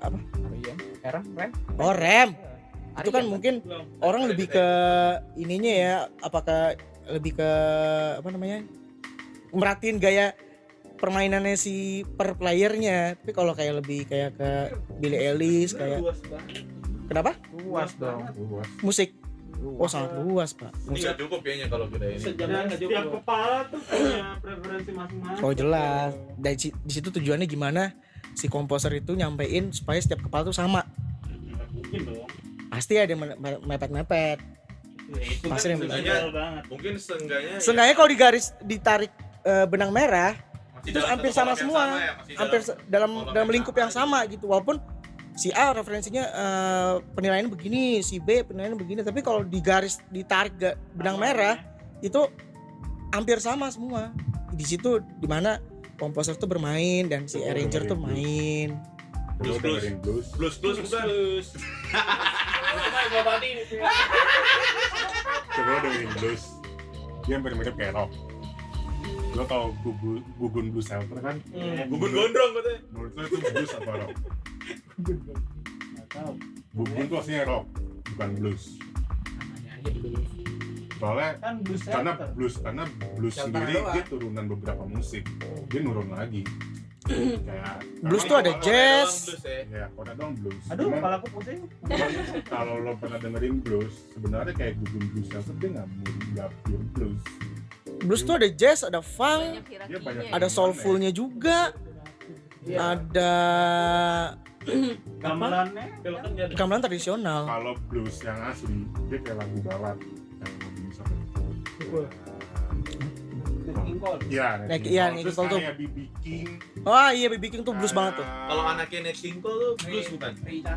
Apa? RIM RM rem oh rem itu kan RIM. mungkin orang lebih ke ininya ya apakah lebih ke apa namanya merhatiin gaya permainannya si per playernya. Tapi kalau kayak lebih kayak ke Billie Eilish kayak Luas kenapa? Luas dong. Musik oh sangat luas pak. Nggak cukup kayaknya kalau kita ini. Dan setiap kepala tuh punya preferensi masing-masing. oh jelas. Si- di situ tujuannya gimana? Si komposer itu nyampein supaya setiap kepala tuh sama. Mungkin dong. pasti ada mepet-mepet. Ya, itu Pasti kan yang banget. mungkin seenggaknya Seenggaknya kalau di garis ditarik eh, benang merah masih itu hampir sama semua. sama ya, hampir dalam- dalam lingkup yang sama gitu. Walaupun si A referensinya eh, penilaiannya begini si B penilaiannya begini tapi kalau di garis ditarik ga- benang merah itu hampir sama semua di situ di mana komposer tuh bermain dan si arranger tuh main dengerin blues. blues blues bukan Coba dengerin blues. Dia hampir mirip kayak rock. Lo tau gugu, gugun blues shelter kan? gugun gondrong katanya Menurut lo itu blues apa rock? Nggak tahu. Gugun tuh aslinya rock, bukan blues. Soalnya Kan blues karena shelter. blues karena blues Shelter sendiri doang. dia turunan beberapa musik. Dia nurun lagi. Kayak blues tuh ada jazz blues ya. Ya, kalau dong blues. Aduh, Cuman kepala aku pusing. kalau lo pernah dengerin blues, sebenarnya kayak gugun blues shelter dia nggak murni nggak pure blues. blues tuh ada jazz ada funk ada soulfulnya juga ada Gamelannya? Gamelan tradisional. Kalau blues yang asli, dia kayak lagu barat yang bisa Iya, Nek- King iya. Nek Terus Cole tuh. kayak BB King. oh iya baby king tuh blues banget tuh. Kalau anaknya Nat King Cole tuh blues bukan?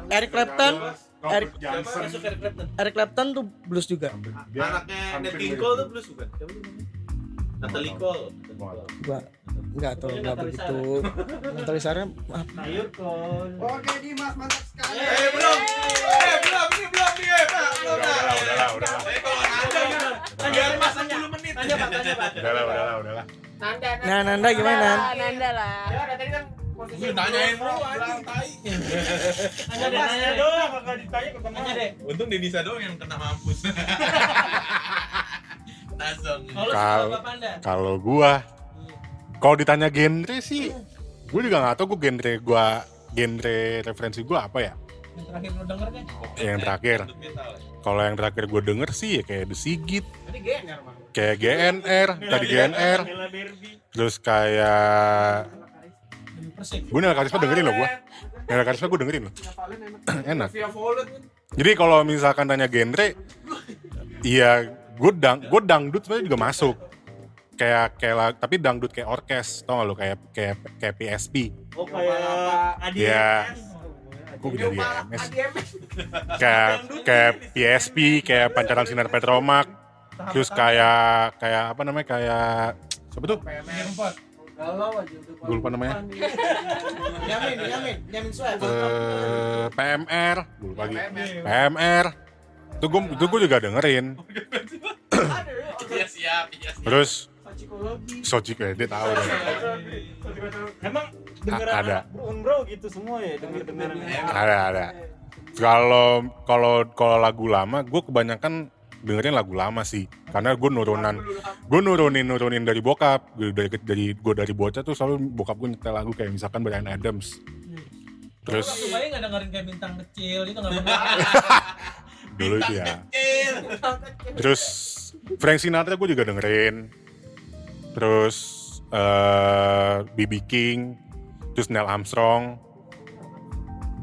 Eric Clapton. Eric- Johnson. Eric Clapton. Tuh blues juga. Anaknya Nat King Cole tuh blues. blues bukan Cole. Gua enggak tuh enggak begitu. Maaf. Sayur kol. Oke Dimas mantap sekali. Eh belum, eh belum, ini belum nih, eh, Pak. belum. Udah udah lah, udah lah. Eh, kalau ada kan, biar mas 10 menit. Tanya Pak, tanya Pak. Udah lah, udah lah, udah lah. Nanda, Nah, Nanda gimana? Nan? Nanda lah. Ya tadi kan posisi Lu nanyain mulu anjing tai. Nanya deh, nanya doang, kalau ditanya mau. Tanya deh. Untung Denisa doang yang kena mampus. Kalau? Kalau gua kalau ditanya genre sih, gue juga nggak tahu gue genre gua genre referensi gua apa ya. Yang terakhir denger. Yang metal ya? kalau yang terakhir gue denger sih ya kayak The Sigit, Tadi GNR mah. kayak GNR, tadi GNR, terus kayak gue Nela Karisma dengerin loh gua. Nela Karisma gue dengerin loh. Enak. Kan. Jadi kalau misalkan tanya genre, iya gue dang, gue dangdut sebenarnya juga masuk. Kayak kayak lag- tapi dangdut kayak orkes, tau gak lo kayak kayak kayak PSP. Oh kayak Adi. MS. Gue bisa di MS. Kayak kayak PSP, kayak Pancaran Sinar Petromak. Terus kayak kayak apa namanya kayak siapa tuh? Gue lupa namanya. Yamin, Yamin, Yamin Suat. Eh, PMR, gue lupa lagi. PMR. Itu gue itu gue juga dengerin. Iya siap, iya siap. Terus Soci kayak dia tahu deh. Emang ada. bro gitu semua ya denger dengeran. Ada ada. Kalau kalau kalau lagu lama, gue kebanyakan dengerin lagu lama sih. Karena gue nurunan, gue nurunin nurunin dari bokap. Gue dari dari gue dari bocah tuh selalu bokap gue nyetel lagu kayak misalkan Brian Adams. Terus Waktu bayi nggak dengerin kayak bintang kecil itu nggak pernah. Dulu itu ya. Terus Frank Sinatra gue juga dengerin. Terus BB King, terus Neil Armstrong.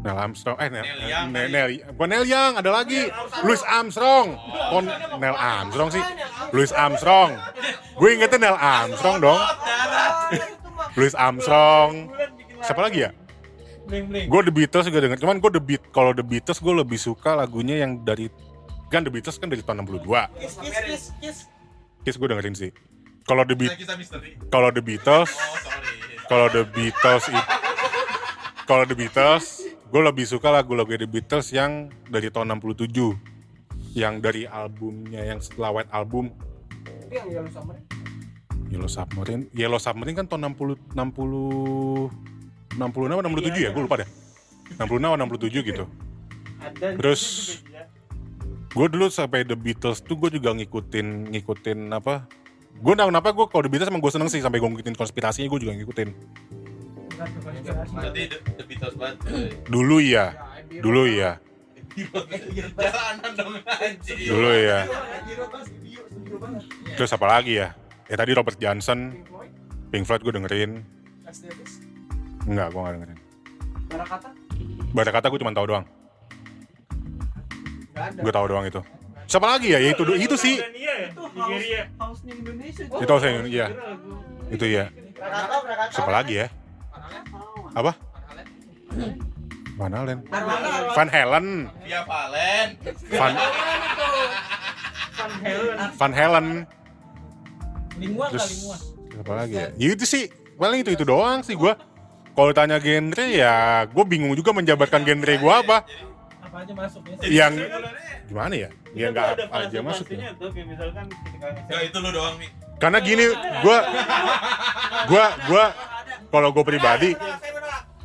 Neil Armstrong, eh Neil, Neil Young Neil. Neil, bukan Neil Young, ada lagi. Louis Armstrong. Oh, Neil Armstrong sih. Louis Armstrong. Gue ingetnya Neil Armstrong dong. Louis Armstrong. Siapa lagi ya? Bling bling. Gue The Beatles juga denger. Cuman gue The Beat, kalau The Beatles gue lebih suka lagunya yang dari kan The Beatles kan dari tahun 62. Kiss kiss kiss kiss. Kiss gue dengerin sih. Kalau The Beat, Kisah misteri. kalau The Beatles, Oh, sorry. kalau The Beatles itu, kalau The Beatles, gue lebih suka lagu-lagu The Beatles yang dari tahun 67, yang dari albumnya yang setelah White Album, Tapi yang Yellow Summer. Yellow Submarine, Yellow Submarine kan tahun 60 60 66 atau 67 ya, gue lupa deh. 66 atau 67 gitu. Ada Terus gue dulu sampai The Beatles tuh gue juga ngikutin ngikutin apa gue nggak kenapa gue kalau The Beatles emang gue seneng sih sampai gue ngikutin konspirasinya gue juga ngikutin Berarti The, the Beatles banget. cuy. dulu iya dulu iya Jalanan dong anjing. dulu iya terus apa lagi ya ya tadi Robert Johnson Pink Floyd gue dengerin. Enggak gue nggak dengerin Barakata. Baca kata gue cuma tahu doang Enggak ada. gue tahu doang itu siapa lagi ya, ya itu itu sih Jordania ya? Nigeria. House Indonesia. itu saya iya itu ya siapa lagi ya apa Van Halen. Van Halen Via Valen. Van Van Halen. Van Halen Lingua terus kali lingua. apa lagi ya? Ya itu sih paling itu itu doang sih gua. Kalau tanya genre ya gue bingung juga menjabarkan genre gua apa. Apa aja masuk ya. Yang Sebenarnya- gimana ya? Ya nggak ada apa aja masuk. ya. misalkan ketika Ya itu lu doang nih. Karena gini gua gua gua kalau gue pribadi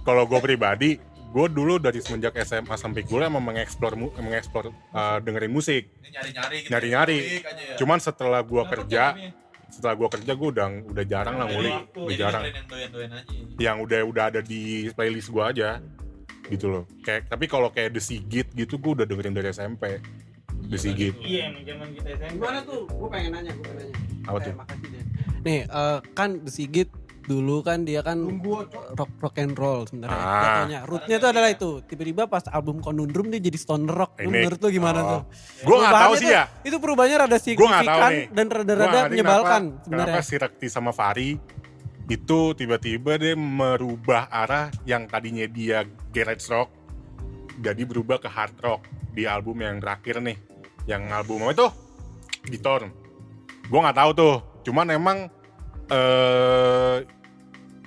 kalau gue pribadi gue dulu dari semenjak SMA sampai kuliah emang mengeksplor mengeksplor uh, dengerin musik nyari-nyari gitu. Nyari-nyari. Klik aja ya. cuman setelah gue kerja ya, setelah gue kerja gue udah udah jarang lah Ada ngulik udah jarang yang doyan-doyan aja. yang udah udah ada di playlist gua aja gitu loh kayak tapi kalau kayak The Sigit gitu gua udah dengerin dari SMP The Sigit Iya emang zaman kita SMP. Gimana tuh? Gue pengen nanya, gue pengen nanya. apa Eh, tuh makasih deh. Nih, eh, kan The Sigit dulu kan dia kan rock rock and roll sebenarnya Ah. jatuhnya. Rootnya tuh adalah itu. Tiba-tiba pas album Conundrum dia jadi stoner rock. Ini. Menurut lu gimana Oh. tuh? gua nggak tahu sih ya Itu perubahannya rada signifikan dan rada-rada menyebalkan kenapa, sebenarnya. kenapa si Rekti sama Fari itu tiba-tiba dia merubah arah yang tadinya dia garage rock jadi berubah ke hard rock di album yang terakhir nih yang album apa itu Bitorn gue nggak tahu tuh cuman emang eh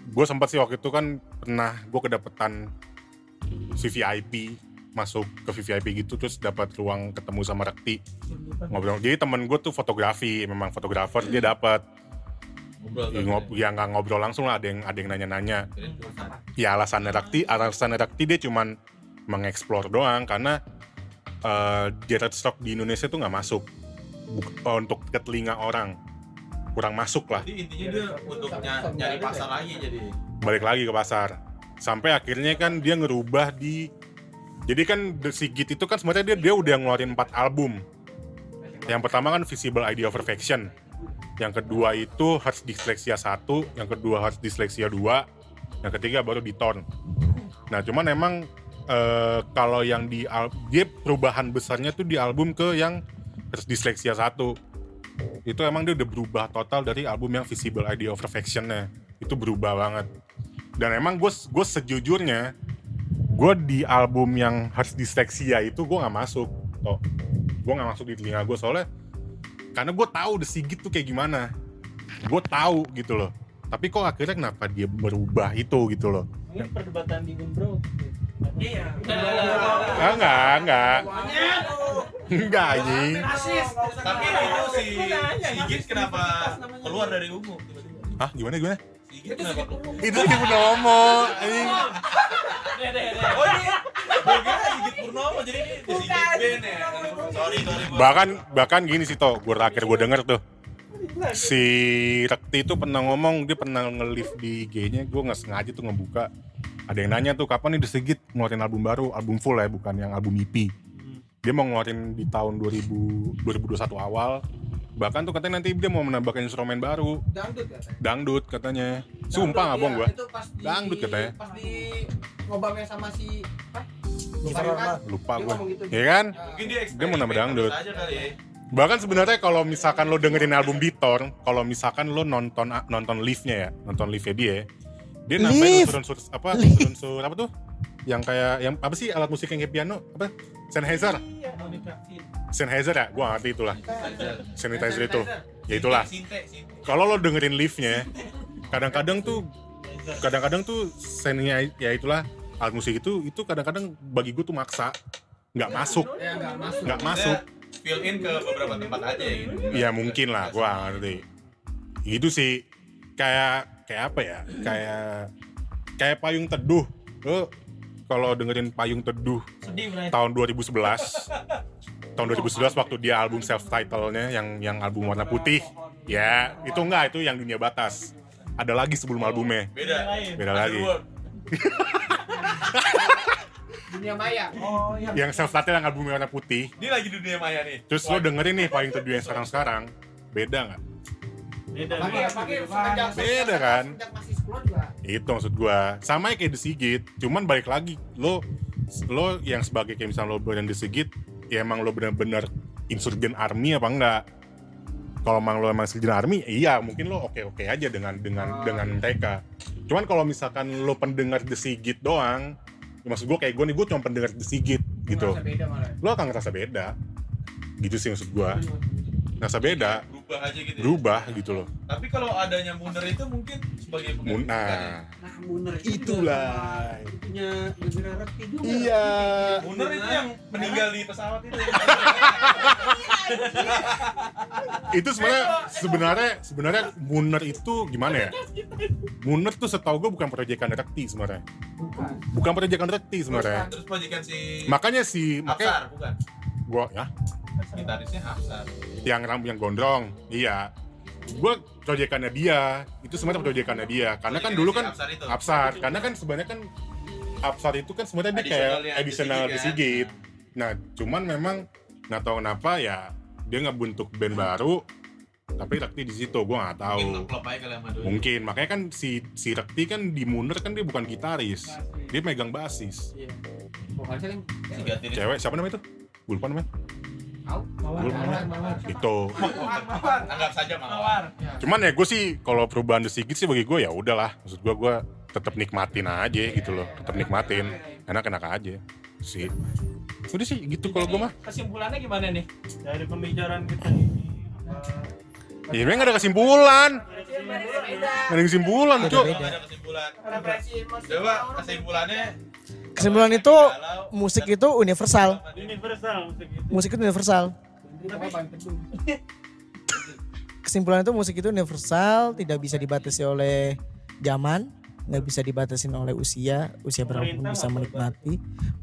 gue sempat sih waktu itu kan pernah gue kedapetan VVIP masuk ke VVIP gitu terus dapat ruang ketemu sama Rekti. Ngobrol jadi temen gue tuh fotografi memang fotografer dia dapat. Ngobrol ya, tapi ngob- ya nggak ngobrol langsung lah ada yang ada yang nanya-nanya. Ya alasan Rekti alasan Rekti dia cuman mengeksplor doang karena eh Jared Stock di Indonesia tuh nggak masuk. Buk- eh, untuk ke telinga orang kurang masuk lah. Jadi intinya dia untuk ny- nyari pasar lagi jadi. balik lagi ke pasar. Sampai akhirnya kan dia ngerubah di jadi kan Sigit itu kan sebenarnya dia dia udah ngeluarin 4 album. Yang pertama kan Visible Idea of Perfection. Yang kedua itu Hearts Dyslexia 1 yang kedua Hearts Dyslexia 2 yang ketiga baru di Torn nah cuman emang eh, kalau yang di dia perubahan besarnya tuh di album ke yang Hearts Dyslexia 1 itu emang dia udah berubah total dari album yang Visible Idea of Perfection-nya. Itu berubah banget. Dan emang gue gue sejujurnya gue di album yang Hearts Dyslexia itu gue nggak masuk toh. Gue nggak masuk di telinga gue soalnya karena gue tahu The Sigit tuh kayak gimana. Gue tahu gitu loh. Tapi kok akhirnya kenapa dia berubah itu gitu loh? Ini perdebatan di Bro. Iya. ah, enggak. Enggak enggak anjing. Tapi itu si Sigit kenapa keluar dari ungu tiba-tiba? ah gimana gimana? Sigit kenapa? Itu Sigit Purnomo anjing. Oh Sigit Purnomo. Jadi ini Sigit Band ya. Sorry, sorry. bahkan bahkan gini sih toh gue terakhir gue denger tuh. Si Rekti itu pernah ngomong dia pernah nge-live di IG-nya gue nggak sengaja tuh ngebuka ada yang nanya tuh kapan nih The Sigit ngeluarin album baru album full ya bukan yang album EP dia mau ngeluarin di tahun 2000 2021 awal bahkan tuh katanya nanti dia mau menambahkan instrumen baru Dangdut katanya. dangdut katanya sumpah nggak bohong Iya, gue di, Dangdut katanya. Pas di ngobamnya sama si apa? Lupa, Lupa, lupa. gue gitu. ya kan Mungkin dia Dia mau nambah dangdut. ya. Bahkan sebenarnya kalau misalkan lo dengerin album Bitor, kalau misalkan lo nonton nonton live-nya ya, nonton live-nya dia, dia nambahin unsur-unsur apa? Unsur-unsur apa tuh? Yang kayak yang apa sih alat musik yang kayak piano? Apa? Sennheiser. Sennheiser ya? Gua ngerti itulah. Sanitizer itu. Ya itulah. Kalau lo dengerin live-nya, kadang-kadang tuh kadang-kadang tuh sennya ya itulah alat musik itu itu kadang-kadang bagi gue tuh maksa nggak masuk Ya enggak masuk. nggak masuk fill in ke beberapa tempat aja ya gitu. Iya mungkin lah, gua nggak ngerti. Itu sih kayak kayak apa ya? Kayak kayak payung teduh. Lo kalau dengerin payung teduh Sedih, Bray. tahun 2011 tahun 2011 waktu dia album self title-nya yang yang album warna putih ya itu enggak itu yang dunia batas ada lagi sebelum albumnya Beda. beda lagi. Dunia maya. Oh, iya. yang self title yang album warna putih Ini lagi dunia maya nih. terus lo dengerin nih payung teduh yang sekarang sekarang beda nggak Beda. Beda kan? Juga. itu maksud gua. Sama kayak The Sigit cuman balik lagi lo lo yang sebagai kayak misalnya lo brand The Sigit ya emang lo bener-bener insurgent army apa enggak? Kalau emang lo emang insurgent army iya mungkin lo oke oke aja dengan dengan dengan mereka cuman kalau misalkan lo pendengar The Sigit doang ya maksud gua kayak gue nih gue cuma pendengar The Sigit gitu. beda lo akan ngerasa beda. Gitu sih maksud gua. Ngerasa beda Berubah aja gitu. ya. berubah gitu loh Tapi kalau adanya Muner itu mungkin sebagai pengganti. kan ya? nah Nah, Muner itu itulah punya Rekti juga. iya Muner itu yang meninggal di pesawat itu. itu sebenarnya sebenarnya sebenarnya Muner itu gimana ya? Muner tuh setahu gue bukan proyekan Rekti sebenarnya. Bukan. Bukan proyekan Rekti sebenarnya. Terus majikan si Makanya si makanya bukan? Gua ya Gitarisnya Hafsar. yang rambut yang gondrong, iya. Gua proyekannya dia, itu sebenarnya proyekannya dia. Karena kan dulu kan Hafsar. Absar, karena kan sebenarnya kan Absar itu kan sebenarnya dia kayak additional The The Sigit, Sigit. Nah, cuman memang nggak tahu kenapa ya dia nggak bentuk band baru, tapi Rekti di situ gua nggak tahu. Mungkin makanya kan si si Rekti kan di Muner kan dia bukan gitaris. Dia megang basis. Iya. Kan. Cewek siapa namanya itu? Gue lupa namanya. tahu. Gue lupa namanya. Itu. Anggap saja mawar. Cuman ya gue sih kalau perubahan The Sigit sih bagi gue ya udahlah. Maksud gue gue tetap nikmatin aja gitu loh. Tetap nikmatin. Enak-enak aja. Sih. Udah sih gitu kalau gue mah. Kesimpulannya gimana nih? Dari pembicaraan kita ini. Ya memang gak ada kesimpulan. Nggak ada kesimpulan. Nggak ada kesimpulan. Coba kesimpulannya Kesimpulan itu musik itu universal. Universal musik itu. Musik itu universal. Kesimpulan itu musik itu universal, tidak bisa dibatasi oleh zaman, nggak bisa dibatasin oleh usia, usia berapapun Pemerintah bisa menikmati.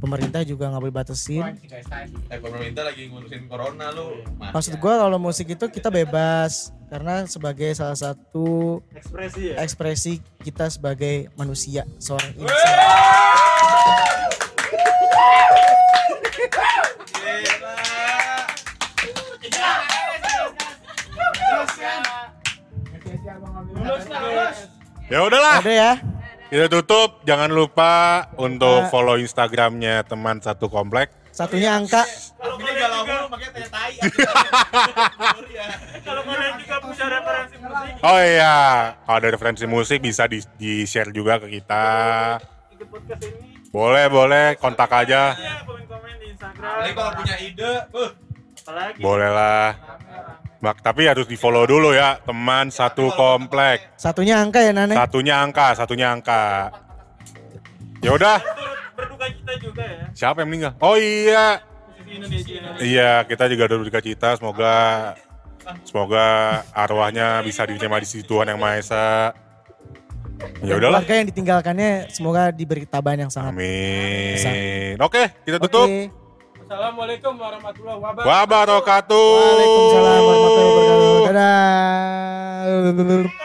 Pemerintah juga nggak boleh batasin. eh pemerintah lagi ngurusin corona lu. Maksud gua kalau musik itu kita bebas karena sebagai salah satu Ekspresi ya. ekspresi kita sebagai manusia, seorang insan. Ya udahlah. Ada ya. Kita tutup. Jangan lupa untuk follow Instagramnya teman satu komplek. Satunya angka Kalau ini galau mulu makanya tanya tai. Kalau kalian juga punya referensi musik, Oh iya, kalau ada referensi musik bisa di, di share juga ke kita. ikut podcast ini, Boleh, boleh, kontak aja. ya komen-komen di Instagram. Apalagi kalau punya ide, uh, Apalagi. Boleh lah. Mak, tapi harus di follow dulu ya, teman satu komplek. satunya angka ya Nane. Satunya angka, satunya angka. Ya udah, Turut berduka cita juga ya. siapa yang meninggal? Oh iya, iya kita juga ada duka cita. Semoga semoga arwahnya bisa diterima di sisi Tuhan yang Maha Esa. Ya udahlah. Keluarga yang ditinggalkannya semoga diberi ketabahan yang sangat. Amin. Oke, kita tutup. Oke. Assalamualaikum warahmatullahi wabarakatuh. Wabarakatuh. Waalaikumsalam warahmatullahi wabarakatuh. Dadah.